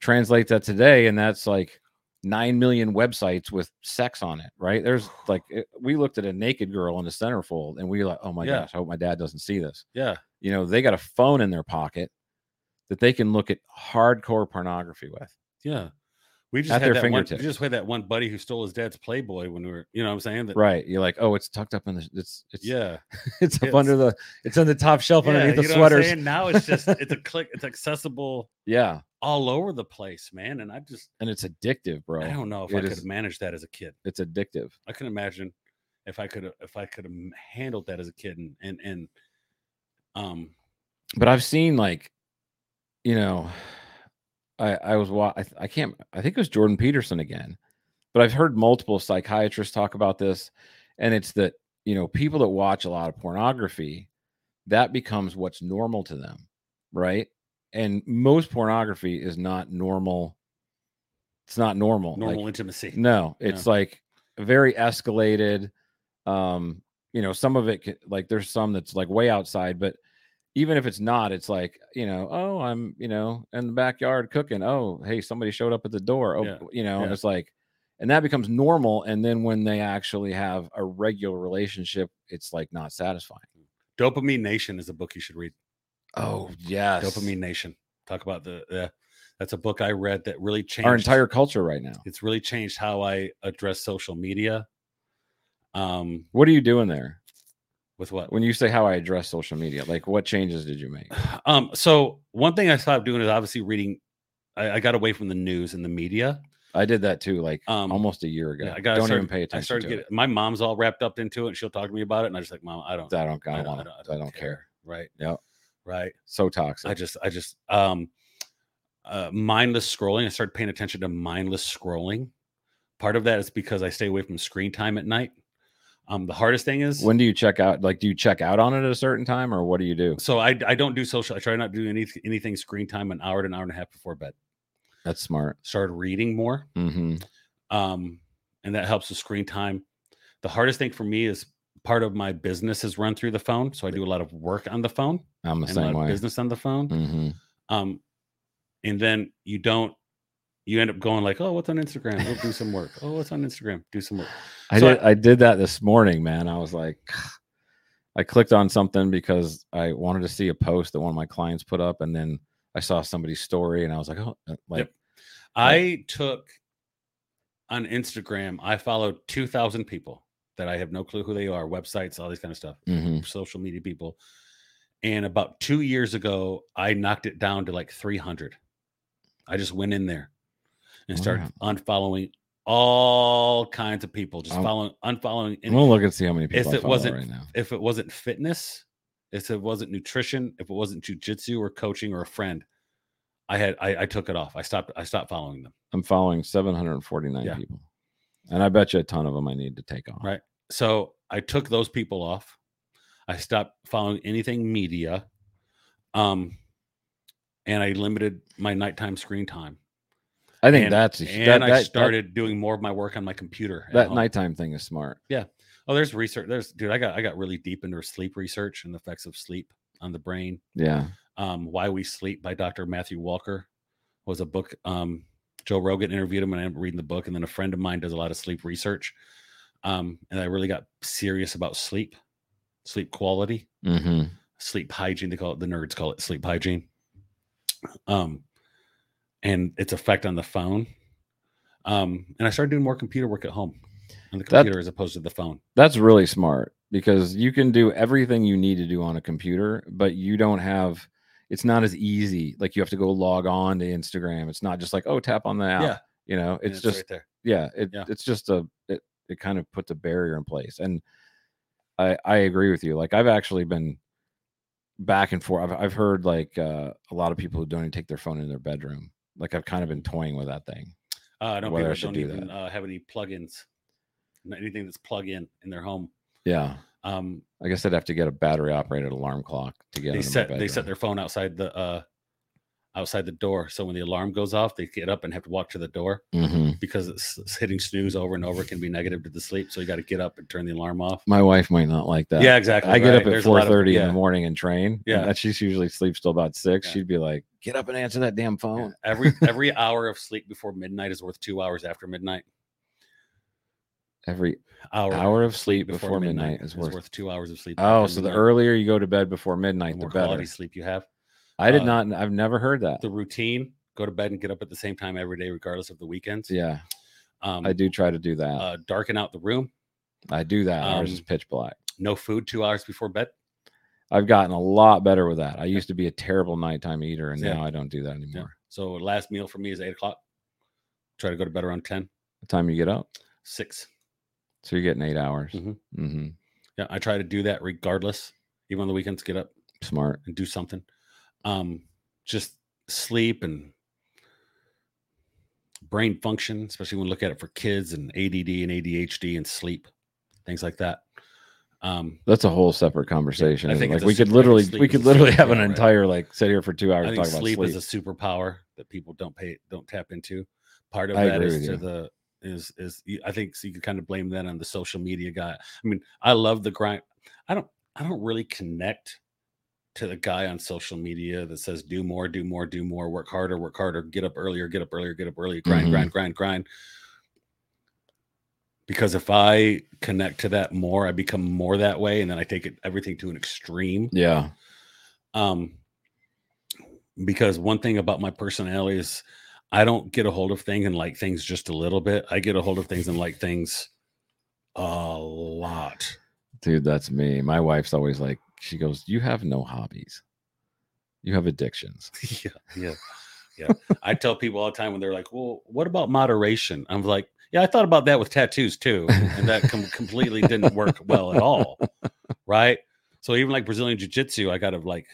translates that today, and that's like nine million websites with sex on it, right? There's like it- we looked at a naked girl in the centerfold, and we were like, oh my Yeah. gosh, I hope my dad doesn't see this. Yeah. You know, they got a phone in their pocket that they can look at hardcore pornography with. Yeah. We just At had their that one, we just had that one buddy who stole his dad's Playboy when we were, you know what I'm saying? That, Right? You're like, oh, it's tucked up in the it's it's Yeah. it's up Yes. under the it's on the top shelf yeah underneath the you know sweaters. Now it's just, it's a click, it's accessible Yeah, all over the place, man. And I just, and it's addictive, bro. I don't know if it I could have managed that as a kid. It's addictive. I can imagine if I could have, if I could have handled that as a kid and, and, and, um, but I've seen like, you know, I I was wa- I, I can't I think it was Jordan Peterson again, but I've heard multiple psychiatrists talk about this, and it's that you know people that watch a lot of pornography, that becomes what's normal to them, right? And most pornography is not normal. It's not normal. like- normal intimacy. no, it's like very escalated. Um, you know, some of it like there's some that's like way outside, but even if it's not, it's like, you know, oh, I'm, you know, in the backyard cooking. Oh, hey, somebody showed up at the door. Oh, Yeah, you know, yeah. it's like, and that becomes normal. And then when they actually have a regular relationship, it's like not satisfying. Dopamine Nation is a book you should read. Oh, yes. Dopamine Nation. Talk about the, that's a book I read that really changed Our entire culture right now. it's really changed how I address social media. Um, What are you doing there? With what? When you say how I address social media, like what changes did you make? Um, so one thing I stopped doing is obviously reading. I, I got away from the news and the media. I did that too, like Um, almost a year ago. Yeah, I got. don't started, even pay attention. I started to getting. it. My mom's all wrapped up into it, and she'll talk to me about it, and I just like, mom, I don't. I don't. I I don't don't- I don't- I don't care. Right. Yep. Right. So toxic. I just, I just, um, uh, mindless scrolling. I started paying attention to mindless scrolling. Part of that is because I stay away from screen time at night. Um, the hardest thing is when do you check out? Like, do you check out on it at a certain time, or what do you do? so I, I don't do social. I try not to do any, anything screen time an hour to an hour and a half before bed. That's smart. Started reading more, hmm um, and that helps with screen time. The hardest thing for me is part of my business is run through the phone, so I do a lot of work on the phone I'm the and a lot same way. business on the phone. hmm Um, and then you don't. You end up going like, oh, what's on Instagram? We'll do some work. Oh, what's on Instagram? Do some work. I So did. I, did that this morning, man. I was like, I clicked on something because I wanted to see a post that one of my clients put up, and then I saw somebody's story, and I was like, oh, uh, like Yep. I took on Instagram, I followed 2,000 people that I have no clue who they are, websites, all this kind of stuff, mhm. social media people. And about two years ago, I knocked it down to like 300. I just went in there and started unfollowing all kinds of people, just I'm- following, unfollowing. I'm And gonna look and see how many people if it wasn't right now. if it wasn't fitness, if it wasn't nutrition, if it wasn't jujitsu or coaching or a friend, I had I, I took it off. I stopped I stopped following them. I'm following 749 Yeah. people, and I bet you a ton of them I need to take off. Right. So I took those people off. I stopped following anything media. Um and I limited my nighttime screen time. I think and, that's a- and that, I that- that- started doing more of my work on my computer. that home. nighttime thing is smart. Yeah. Oh, there's research. There's dude, I got I got really deep into sleep research and the effects of sleep on the brain. Yeah. um, Why We Sleep by Dr. Matthew Walker was a book. Um, Joe Rogan interviewed him, and I'm reading the book. And then a friend of mine does a lot of sleep research, um, and I really got serious about sleep, sleep quality, hmm sleep hygiene. They call it the nerds call it sleep hygiene, um, and its effect on the phone. Um, and I started doing more computer work at home on the That- computer as opposed to the phone. That's really smart because you can do everything you need to do on a computer, but you don't have. It's not as easy. Like you have to go log on to Instagram. It's not just like oh tap on the app. Yeah. You know, And it's just right there. yeah it, Yeah. it's just a it, it kind of puts a barrier in place and i i agree with you like i've actually been back and forth i've, I've heard like uh, a lot of people who don't even take their phone in their bedroom like i've kind of been toying with that thing. Uh, I know whether I should don't do even uh, have any plugins, anything that's plug in in their home. yeah. Um, i guess i'd have to get a battery operated alarm clock to get they my set they set bedroom. their phone outside the uh outside the door so when the alarm goes off they get up and have to walk to the door Mhm. because it's, it's hitting snooze over and over can be negative to the sleep so you got to get up and turn the alarm off my wife might not like that yeah exactly I get up at There's a lot four thirty of, in the morning and train. Yeah. and she usually sleeps till about six. Yeah. She'd be like, "Get up and answer that damn yeah. phone." every every hour of sleep before midnight is worth two hours after midnight Every hour hour of sleep before, midnight, is worth. two hours of sleep Oh, so the earlier you go to bed before the midnight, the more better. quality sleep you have I did uh, not. I've never heard that. the routine go to bed and get up at the same time every day regardless of the weekends Yeah, um I do try to do that. uh, darken out the room I do that. Ours is um, pitch black. no food two hours before bed I've gotten a lot better with that. I used to be a terrible nighttime eater, and Yeah. now I don't do that Yeah. anymore. So last meal for me is eight o'clock. Try to go to bed around 10, What time you get up? six. So you're getting eight hours. Mhm. hmm Yeah, I try to do that regardless. Even on the weekends, get up Smart. and do something. Um, just sleep and brain function, especially when we look at it for kids and ADD and ADHD and sleep, things like that. Um, That's a whole separate conversation. I think like we could super- I think literally, we could literally have an right? entire like sit here for two hours I think talking about sleep, sleep. is a superpower that people don't pay don't tap into. Part of I that is to you. the is is I think so you could kind of blame that on the social media guy. I mean, I love the grind. I don't I don't really connect to the guy on social media that says do more, do more, do more, work harder, work harder, get up earlier, get up earlier, get up earlier, grind, Mhm. grind, grind, grind. Because if I connect to that more, I become more that way, and then I take it everything to an extreme yeah. um because one thing about my personality is i don't get a hold of things and like things just a little bit i get a hold of things and like things a lot Dude, that's me. My wife's always like, she goes, You have no hobbies. You have addictions. yeah yeah yeah i tell people all the time when they're like well what about moderation i'm like yeah i thought about that with tattoos too and that com- completely didn't work well at all right so even like brazilian jiu-jitsu i gotta like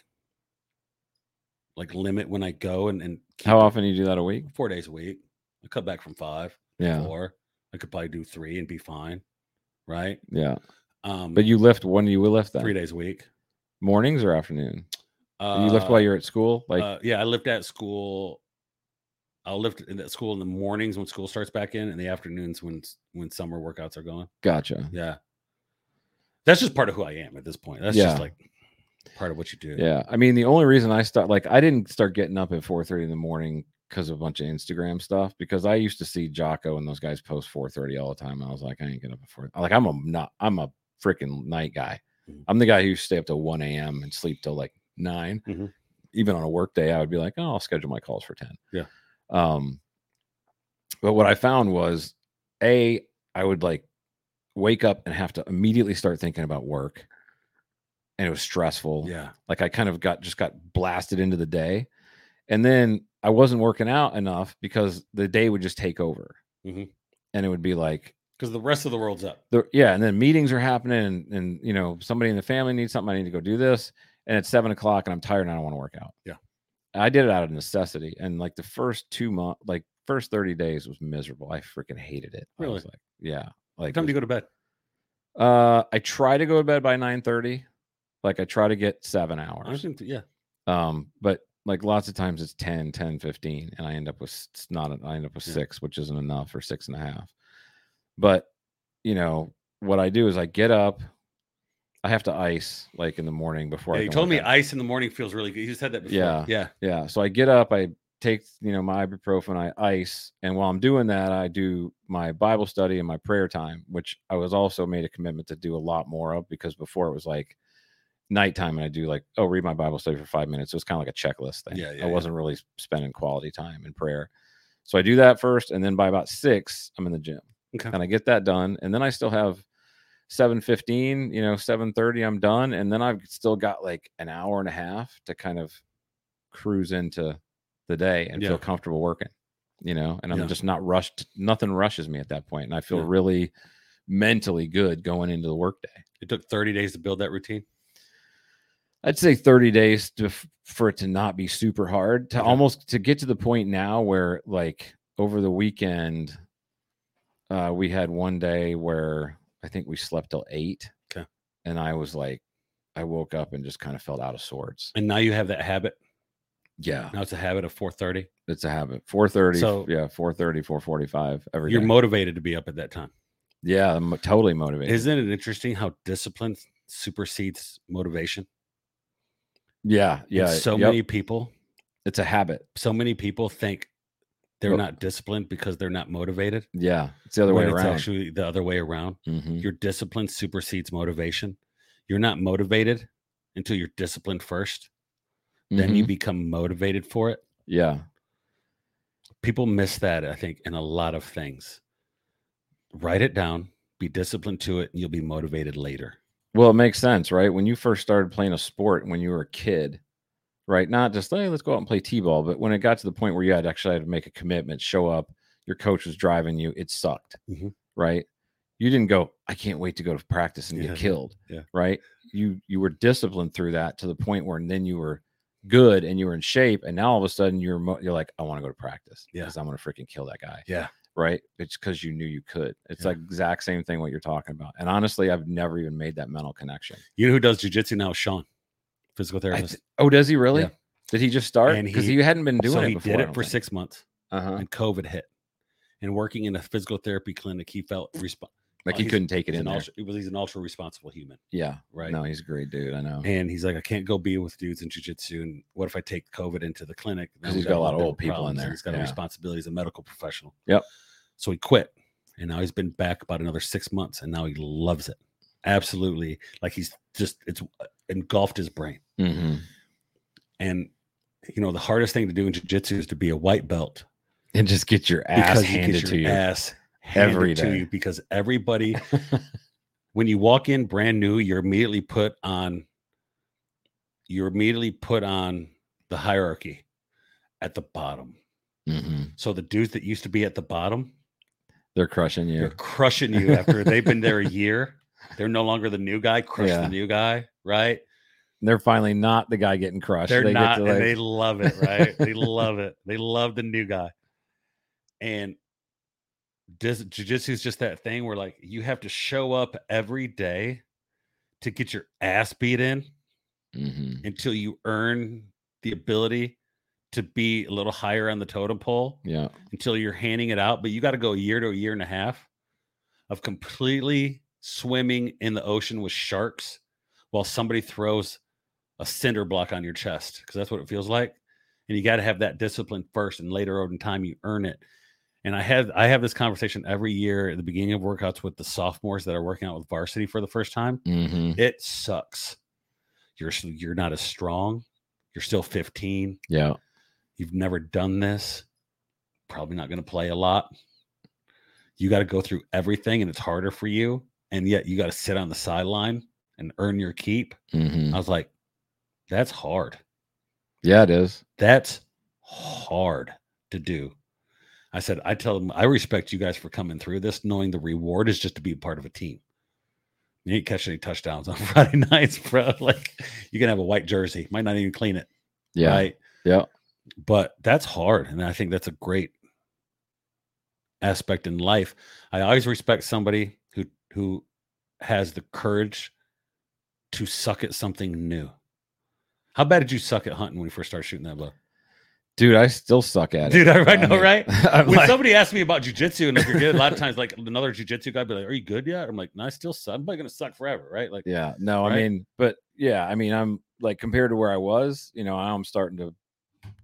like limit when i go and, and How often do you do that a week? four days a week. I cut back from five, Yeah. four. I could probably do three and be fine. Right. Yeah. Um But you lift when you lift that three days a week. Mornings or afternoon? Uh, you lift while you're at school? Like uh, yeah, I lift at school. I'll lift in at school in the mornings when school starts back in, and the afternoons when when summer workouts are going. gotcha. Yeah. That's just part of who I am at this point. That's Yeah. just like part of what you do. Yeah. I mean, the only reason I start like I didn't start getting up at 4:30 in the morning because of a bunch of Instagram stuff because I used to see Jocko and those guys post 4:30 all the time. And I was like, I ain't getting up at 4. Like I'm a not I'm a freaking night guy. I'm the guy who stay up till 1 a.m. and sleep till like 9 Mhm. Even on a work day, I would be like, oh, I'll schedule my calls for 10. Yeah. Um, but what I found was, a, I would like wake up and have to immediately start thinking about work, and it was stressful. Yeah. Like I kind of got just got blasted into the day. And then I wasn't working out enough because the day would just take over. Mhm. And it would be like Because the rest of the world's up. the yeah, and then meetings are happening and, and you know, somebody in the family needs something, I need to go do this. And it's seven o'clock and I'm tired and I don't want to work out. Yeah. I did it out of necessity. And like the first two months, like first 30 days was miserable. I freaking hated it. I Really? was like, yeah. Like time you go to bed? uh I try to go to bed by 9 30. Like I try to get seven hours. yeah. Um, but like lots of times it's 10, 10, 15, and I end up with it's not I end up with Yeah. six, which isn't enough or six and a half. But you know, what I do is I get up, I have to ice like in the morning before Yeah, I you told me out. ice in the morning feels really good. You said that before. Yeah. Yeah. Yeah. So I get up, I take, you know, my ibuprofen, I ice. And while I'm doing that, I do my Bible study and my prayer time, which I was also made a commitment to do a lot more of because before it was like nighttime and I do like, oh, read my Bible study for five minutes. So it's kind of like a checklist thing. Yeah, yeah, I wasn't really spending quality time in prayer. So I do that first. And then by about six, I'm in the gym Okay. and I get that done. And then I still have 715, you know, 730, I'm done. And then I've still got like an hour and a half to kind of cruise into the day and Yeah. feel comfortable working, you know, and I'm Yeah. just not rushed. Nothing rushes me at that point, And I feel Yeah. really mentally good going into the workday. It took 30 days to build that routine. I'd say 30 days to for it to not be super hard to Okay. almost to get to the point now where like over the weekend uh we had one day where I think we slept till 8 Okay. and I was like I woke up and just kind of felt out of sorts. And now you have that habit. Yeah, Now it's a habit of 4:30. it's a habit. 4:30 So- yeah, 4:30 4:45 every You're day. motivated to be up at that time. yeah, I'm totally motivated. Isn't it interesting how discipline supersedes motivation? yeah, And yeah. so yep, many people, it's a habit. so many people think they're Well- not disciplined because they're not motivated. Yeah, it's the other way around. actually the other way around. Mhm. Your discipline supersedes motivation. You're not motivated until you're disciplined 1st Then you Mhm. become motivated for it. yeah. People miss that, I think, in a lot of things. Write it down, be disciplined to it, and you'll be motivated later. Well, it makes sense, right? When you first started playing a sport when you were a kid, right? Not just hey, let's go out and play t-ball, but when it got to the point where you had actually had to make a commitment, show up, your coach was driving you, it sucked, Mhm. right? You didn't go, I can't wait to go to practice and Yeah, get killed, yeah. right? You you were disciplined through that to the point where and then you were good and you were in shape, and now all of a sudden you're mo- you're like, I want to go to practice Yeah. because I'm going to freaking kill that guy Yeah. right? It's because you knew you could. It's Yeah. like exact same thing what you're talking about. And honestly, I've never even made that mental connection. You know who does jujitsu now? Sean, physical therapist. th- oh, does he really? Yeah. Did he just start? Because he- he, hadn't been doing so it he before. did it for think. six months, Uh-huh. and COVID hit. And working in a physical therapy clinic, he felt resp- Like Oh, he couldn't take it in there. ultra, it was he's an ultra responsible human, Yeah. right? No, he's a great dude. I know. And he's like, I can't go be with dudes in jujitsu. And what if I take COVID into the clinic? Then 'Cause we he's got a lot of old people in there, He's got yeah. a responsibility as a medical professional. Yep. So he quit, and now he's been back about another six months, and now he loves it. Absolutely, like he's just it's engulfed his brain. hmm And you know, the hardest thing to do in jujitsu is to be a white belt And just get your ass you handed get to you. ass handed every to you because everybody when you walk in brand new, you're immediately put on you're immediately put on the hierarchy at the bottom. hmm So the dudes that used to be at the bottom, They're crushing you. they're crushing you after they've been there a year. They're no longer the new guy, crush Yeah. the new guy, right? They're finally not the guy getting crushed. They're They get not, to, and they love it, right? they love it. They love the new guy. And does jujitsu is just that thing where like you have to show up every day to get your ass beat in Mhm. until you earn the ability to be a little higher on the totem pole Yeah. until you're handing it out. But you got to go a year to a year and a half of completely swimming in the ocean with sharks while somebody throws a cinder block on your chest because that's what it feels like. And you got to have that discipline first, and later on in time, you earn it. And I have I have this conversation every year at the beginning of workouts with the sophomores that are working out with varsity for the first time. hmm It sucks. You're you're not as strong. You're still 15. Yeah. You've never done this. Probably not going to play a lot. You got to go through everything and it's harder for you. And yet you got to sit on the sideline and earn your keep. hmm I was like, that's hard. Yeah, it is. That's hard to do. I said, I tell them, I respect you guys for coming through this, knowing the reward is just to be part of a team. You ain't catch any touchdowns on Friday nights, bro. Like you can have a white jersey, might not even clean it. Yeah. Right. Yeah. But that's hard. And I think that's a great aspect in life. I always respect somebody who has the courage to suck at something new. How bad did you suck at hunting when you first started shooting that bow? Dude, I still suck at Dude, it. I, I know, mean, right? I'm when like- somebody asks me about jujitsu and if you're good, a lot of times like another jujitsu guy be like, "Are you good yet?" I'm like, "No, I still suck. I'm probably gonna suck forever, right?" Like, yeah. No, I mean, but yeah, I mean, I'm like compared to where I was, you know, I'm starting to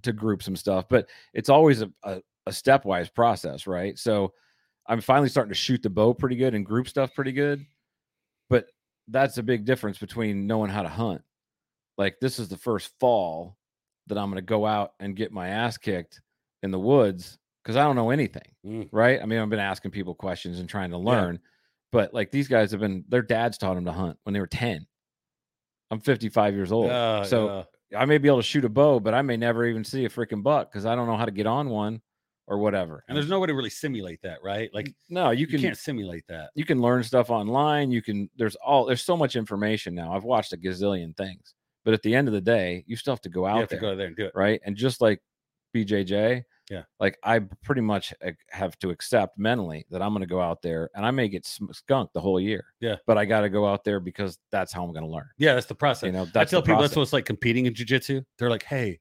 to group some stuff, but it's always a, a, a stepwise process, right? So I'm finally starting to shoot the bow pretty good and group stuff pretty good. But that's a big difference between knowing how to hunt. Like this is the first fall that I'm going to go out and get my ass kicked in the woods because I don't know anything, Mm. right? I mean, I've been asking people questions and trying to learn, but like these guys have been, their dads taught them to hunt when they were 10. I'm 55 years old. yeah, so yeah. I may be able to shoot a bow, but I may never even see a freaking buck because I don't know how to get on one or whatever. and there's no way to really simulate that, right? Like, no, you you, can can't simulate that. you can learn stuff online. You can there's all there's so much information now. I've watched a gazillion things, but at the end of the day, you still have to go You out have to there, go there and do it. right? And just like BJJ, Yeah. like I pretty much have to accept mentally that I'm going to go out there and I may get skunked the whole year. Yeah. but I got to go out there because that's how I'm going to learn. Yeah, that's the process. You know, I that's tell people that's process. what it's like competing in jujitsu. They're like, "Hey,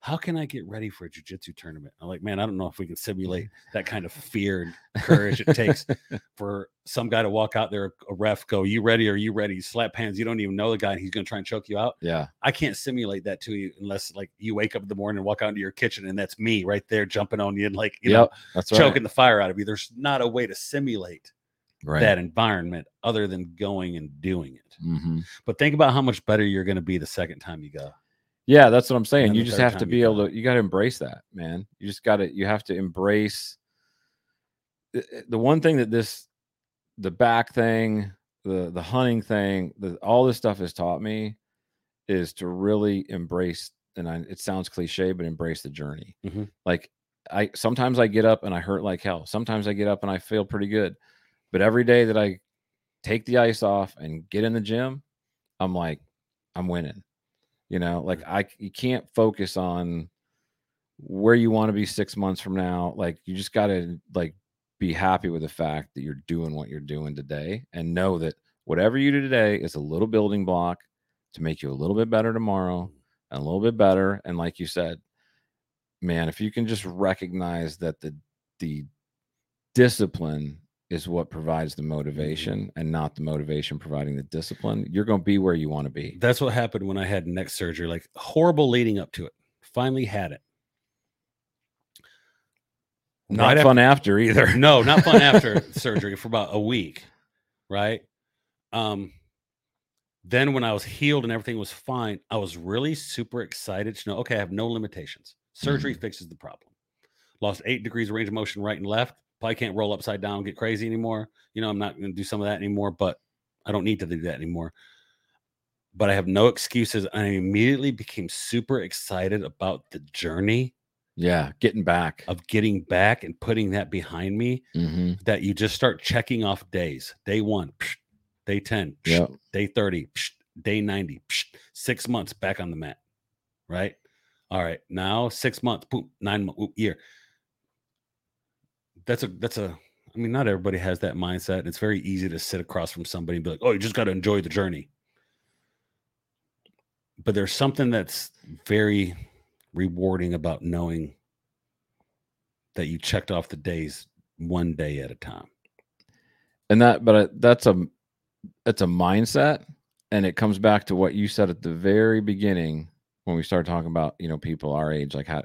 how can I get ready for a jujitsu tournament?" I'm like, "Man, I don't know if we can simulate that kind of fear and courage it takes for some guy to walk out there, a ref go, "You ready? Are you ready?" You slap hands. You don't even know the guy, and he's going to try and choke you out. yeah, I can't simulate that to you unless like you wake up in the morning and walk out into your kitchen, and that's me right there jumping on you and like you yep, that's know right. choking the fire out of you. There's not a way to simulate right. that environment other than going and doing it. Mhm. But think about how much better you're going to be the second time you go. Yeah, that's what I'm saying. You just have to be able to. You got to embrace that, man. You just got to. You have to embrace the, the one thing that this, the back thing, the the hunting thing, the all this stuff has taught me, is to really embrace. And I, it sounds cliche, but embrace the journey. Mhm. Like I sometimes I get up and I hurt like hell. Sometimes I get up and I feel pretty good, but every day that I take the ice off and get in the gym, I'm like, I'm winning. You know, like I you can't focus on where you want to be six months from now. Like you just gotta like be happy with the fact that you're doing what you're doing today and know that whatever you do today is a little building block to make you a little bit better tomorrow mm. and a little bit better. And like you said, man, if you can just recognize that the the discipline is what provides the motivation and not the motivation providing the discipline, you're going to be where you want to be. That's what happened when I had neck surgery. Like horrible leading up to it. Finally had it. Not Right fun after either. No, not fun after surgery for about a week, right? Um, then when I was healed and everything was fine, I was really super excited to know, okay, I have no limitations. Surgery fixes the problem. Lost eight degrees of range of motion right and left. Probably can't roll upside down, get crazy anymore. You know, I'm not going to do some of that anymore, but I don't need to do that anymore. But I have no excuses. I immediately became super excited about the journey Yeah, getting back. of getting back and putting that behind me hmm that you just start checking off days. Day one, psh, day 10, psh, Yeah. day 30, psh, day 90, psh, six months back on the mat. Right. All right. Now six months, boom, nine months, year. That's a, that's a, I mean, not everybody has that mindset. and It's very easy to sit across from somebody and be like, oh, you just got to enjoy the journey. But there's something that's very rewarding about knowing that you checked off the days one day at a time. And that, but that's a, it's a mindset, and it comes back to what you said at the very beginning when we started talking about you know people our age, like how,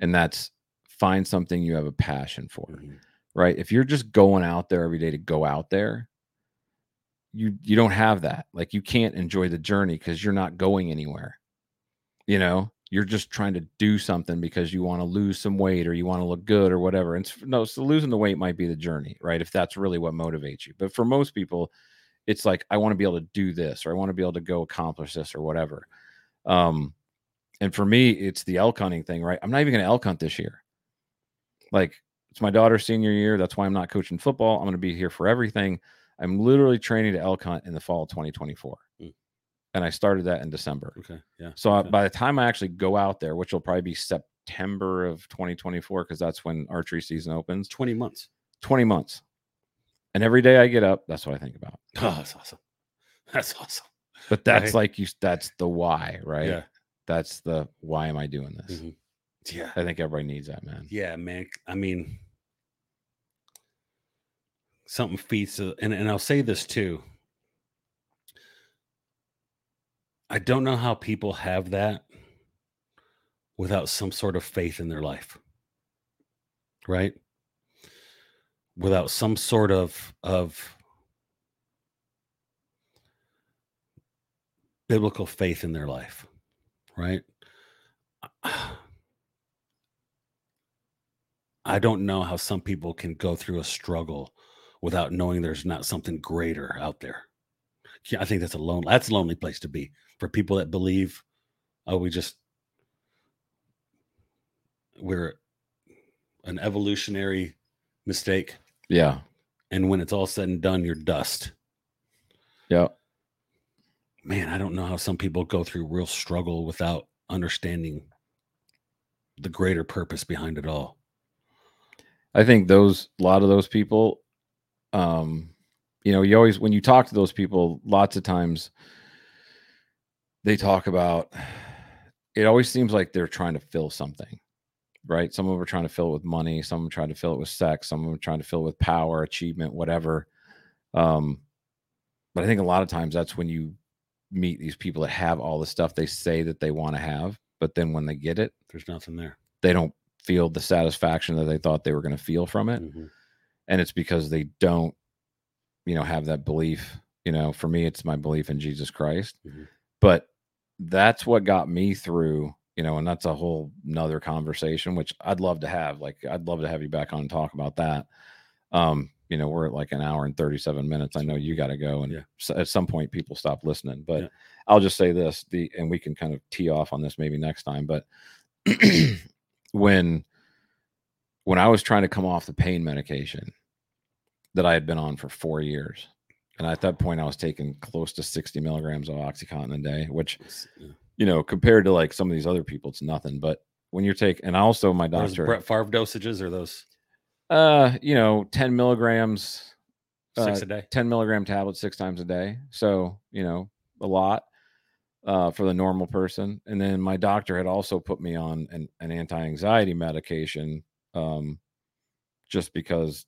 and that's find something you have a passion for, Mhm. right? If you're just going out there every day to go out there, you you don't have that. Like you can't enjoy the journey because you're not going anywhere. You know, you're just trying to do something because you want to lose some weight or you want to look good or whatever. And no, so losing the weight might be the journey, right? If that's really what motivates you. But for most people, it's like I want to be able to do this or I want to be able to go accomplish this or whatever. Um, and for me, it's the elk hunting thing, right? I'm not even going to elk hunt this year. Like it's my daughter's senior year. That's why I'm not coaching football. I'm going to be here for everything. I'm literally training to elk hunt in the fall of 2024. Mm. And I started that in December. Okay. Yeah. So uh, Okay. by the time I actually go out there, which will probably be September of 2024, because that's when archery season opens, 20 months. 20 months. And every day I get up, that's what I think about. Oh, that's awesome. That's awesome. But that's Right. like you, that's the why, right? Yeah. That's the why am I doing this? Mhm. Yeah. I think everybody needs that, man. Yeah, man. I mean, something uh, and and I'll say this too. I don't know how people have that without some sort of faith in their life, right? Without some sort of of biblical faith in their life, right? I don't know how some people can go through a struggle without knowing there's not something greater out there. I think that's a lone that's a lonely place to be for people that believe, oh, we just we're an evolutionary mistake, Yeah. and when it's all said and done, you're dust. Yeah. Man, I don't know how some people go through real struggle without understanding the greater purpose behind it all. I think those a lot of those people, um, you know, you always when you talk to those people, lots of times they talk about it always seems like they're trying to fill something, right? Some of them are trying to fill it with money, some of them trying to fill it with sex, some of them are trying to fill it with power, achievement, whatever. Um, but I think a lot of times that's when you meet these people that have all the stuff they say that they want to have, but then when they get it, There's nothing there. they don't feel the satisfaction that they thought they were going to feel from it Mhm. and it's because they don't you know have that belief you know for me it's my belief in jesus christ Mhm. but that's what got me through you know and that's a whole nother conversation which i'd love to have like i'd love to have you back on and talk about that um you know we're at like an hour and 37 minutes i know you got to go and Yeah. s- at some point people stop listening but Yeah. i'll just say this the and we can kind of tee off on this maybe next time but when when i was trying to come off the pain medication that i had been on for four years. And at that point i was taking close to 60 milligrams of oxycontin a day which you know compared to like some of these other people it's nothing. But when you're taking and also my doctor Brett Favre dosages or those uh you know 10 milligrams six Uh, a day? 10 milligram tablets six times a day. So you know a lot uh, for the normal person and then my doctor had also put me on an, an anti-anxiety medication um, just because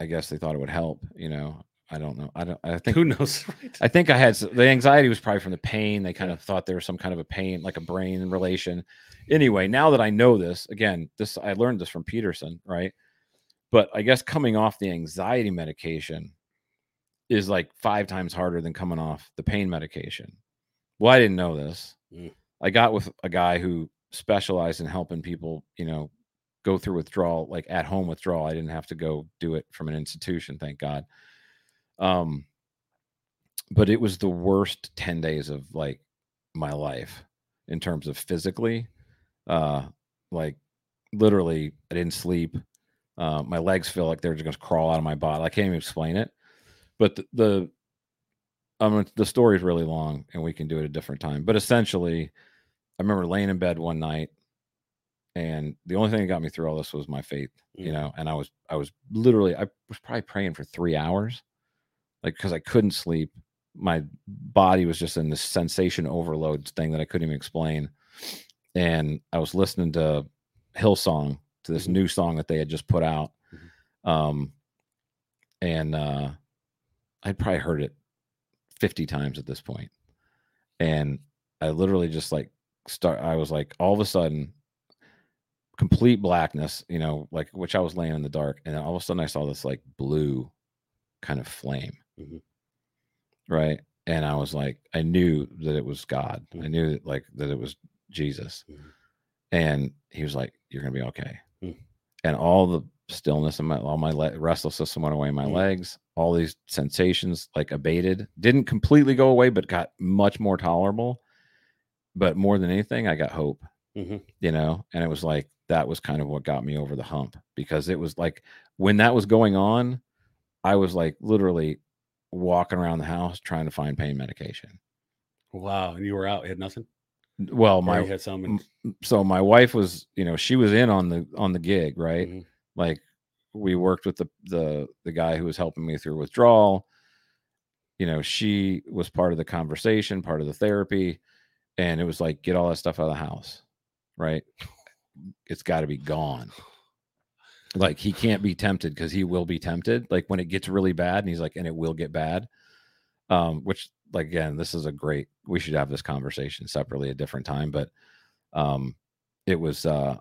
i guess they thought it would help you know i don't know i don't i think Who knows? I think I had the anxiety was probably from the pain. They kind of thought there was some kind of a pain, like a brain relation. Anyway, now that I know this, again, this I learned this from Peterson, right? But I guess coming off the anxiety medication is like five times harder than coming off the pain medication. Well, I didn't know this. Mm. I got with a guy who specialized in helping people, you know, go through withdrawal, like at home withdrawal. I didn't have to go do it from an institution, thank God. Um, but it was the worst 10 days of like my life in terms of physically uh like literally i didn't sleep uh my legs feel like they're just going to crawl out of my body i can't even explain it but the, the um the story is really long and we can do it a different time but essentially i remember laying in bed one night and the only thing that got me through all this was my faith you Mm. know and i was i was literally i was probably praying for three hours like because I couldn't sleep. My body was just in this sensation overload thing that I couldn't even explain. And I was listening to Hillsong to this Mhm. new song that they had just put out. Mhm. Um, and uh, I'd probably heard it 50 times at this point. And I literally just like start, I was like, all of a sudden, complete blackness, you know, like which I was laying in the dark, and then all of a sudden I saw this like blue kind of flame, Mhm. right? And I was like, I knew that it was God. I Mhm. knew that, like that it was Jesus, Mhm. and he was like, "You're gonna be okay." Mm. And all the stillness and my all my le- restlessness went away in my Mm. legs. All these sensations like abated, didn't completely go away, but got much more tolerable. But more than anything, I got hope Mhm. you know and it was like that was kind of what got me over the hump because it was like when that was going on i was like literally walking around the house trying to find pain medication Wow. And you were out, you had nothing? well my had some and, so my wife was you know she was in on the on the gig right Mhm. like we worked with the the the guy who was helping me through withdrawal. You know she was part of the conversation part of the therapy and it was like get all that stuff out of the house right? It's got to be gone. Like he can't be tempted because he will be tempted like when it gets really bad and he's like and it will get bad. Um which like again this is a great we should have this conversation separately a different time but um it was uh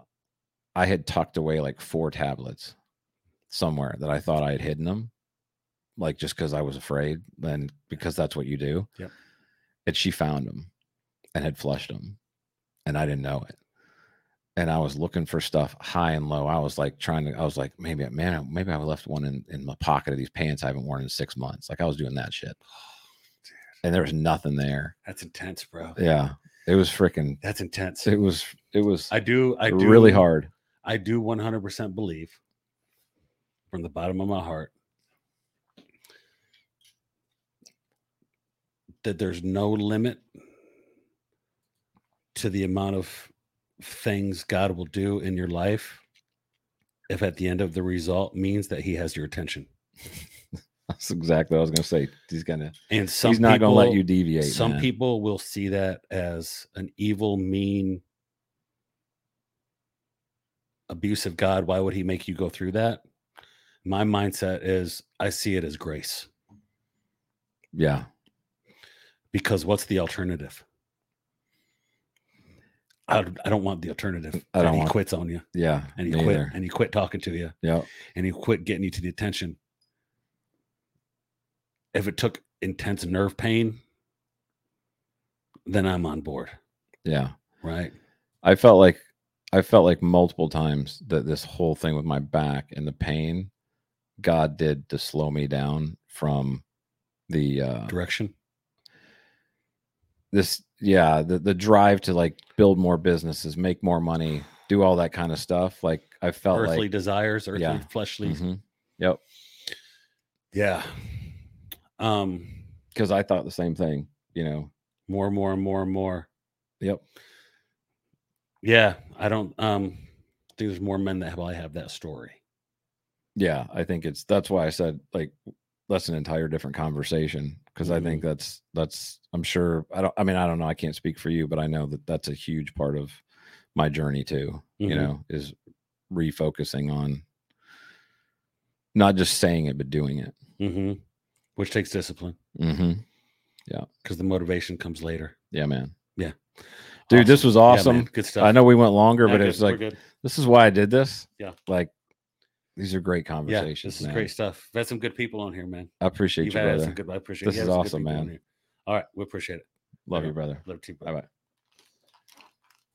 i had tucked away like four tablets somewhere that i thought i had hidden them like just because i was afraid and because that's what you do Yep. and she found them and had flushed them and i didn't know it and I was looking for stuff high and low. I was like trying to, I was like, maybe, man, maybe I left one in, in my pocket of these pants I haven't worn in six months. Like I was doing that shit. And there was nothing there. That's intense, bro. Yeah. It was freaking, That's intense. it was, it was I do I do really hard. I do 100% believe from the bottom of my heart that there's no limit to the amount of things God will do in your life if at the end of the result means that he has your attention. That's exactly what I was going to say. He's going to, And some he's not going to let you deviate. some man. people will see that as an evil, mean, abusive God. Why would he make you go through that? My mindset is I see it as grace yeah. because what's the alternative? I don't want the alternative. Mm, I don't he want- quits on you Yeah. and he quit either. and he quit talking to you Yeah. and he quit getting you to the attention. If it took intense nerve pain, then I'm on board, Yeah. right? I felt like I felt like multiple times that this whole thing with my back and the pain, God did to slow me down from the uh Direction. this yeah, the the drive to like build more businesses, make more money, do all that kind of stuff. Like I felt earthly like desires, earthly Yeah. fleshly. Mhm. Yep. Yeah. Um, Because I thought the same thing, you know. more and more and more and more. Yep. Yeah. I don't um I think there's more men that probably have that story. Yeah, I think it's that's why I said like that's an entire different conversation because I think that's that's I'm sure I don't I mean I don't know I can't speak for you but I know that that's a huge part of my journey too you Mhm. know is refocusing on not just saying it but doing it hmm Which takes discipline hmm Yeah. because the motivation comes later. yeah man Yeah. dude this was Yeah, awesome good stuff. I know we went longer Yeah, but it's like this is why I did this Yeah. like these are great conversations. yeah, this is man. great stuff. We've had some good people on here, man. I appreciate You've you had brother some good. I appreciate This you is some good awesome, man. All right, we appreciate it. love Yeah. you brother Love you, too, bye brother. bye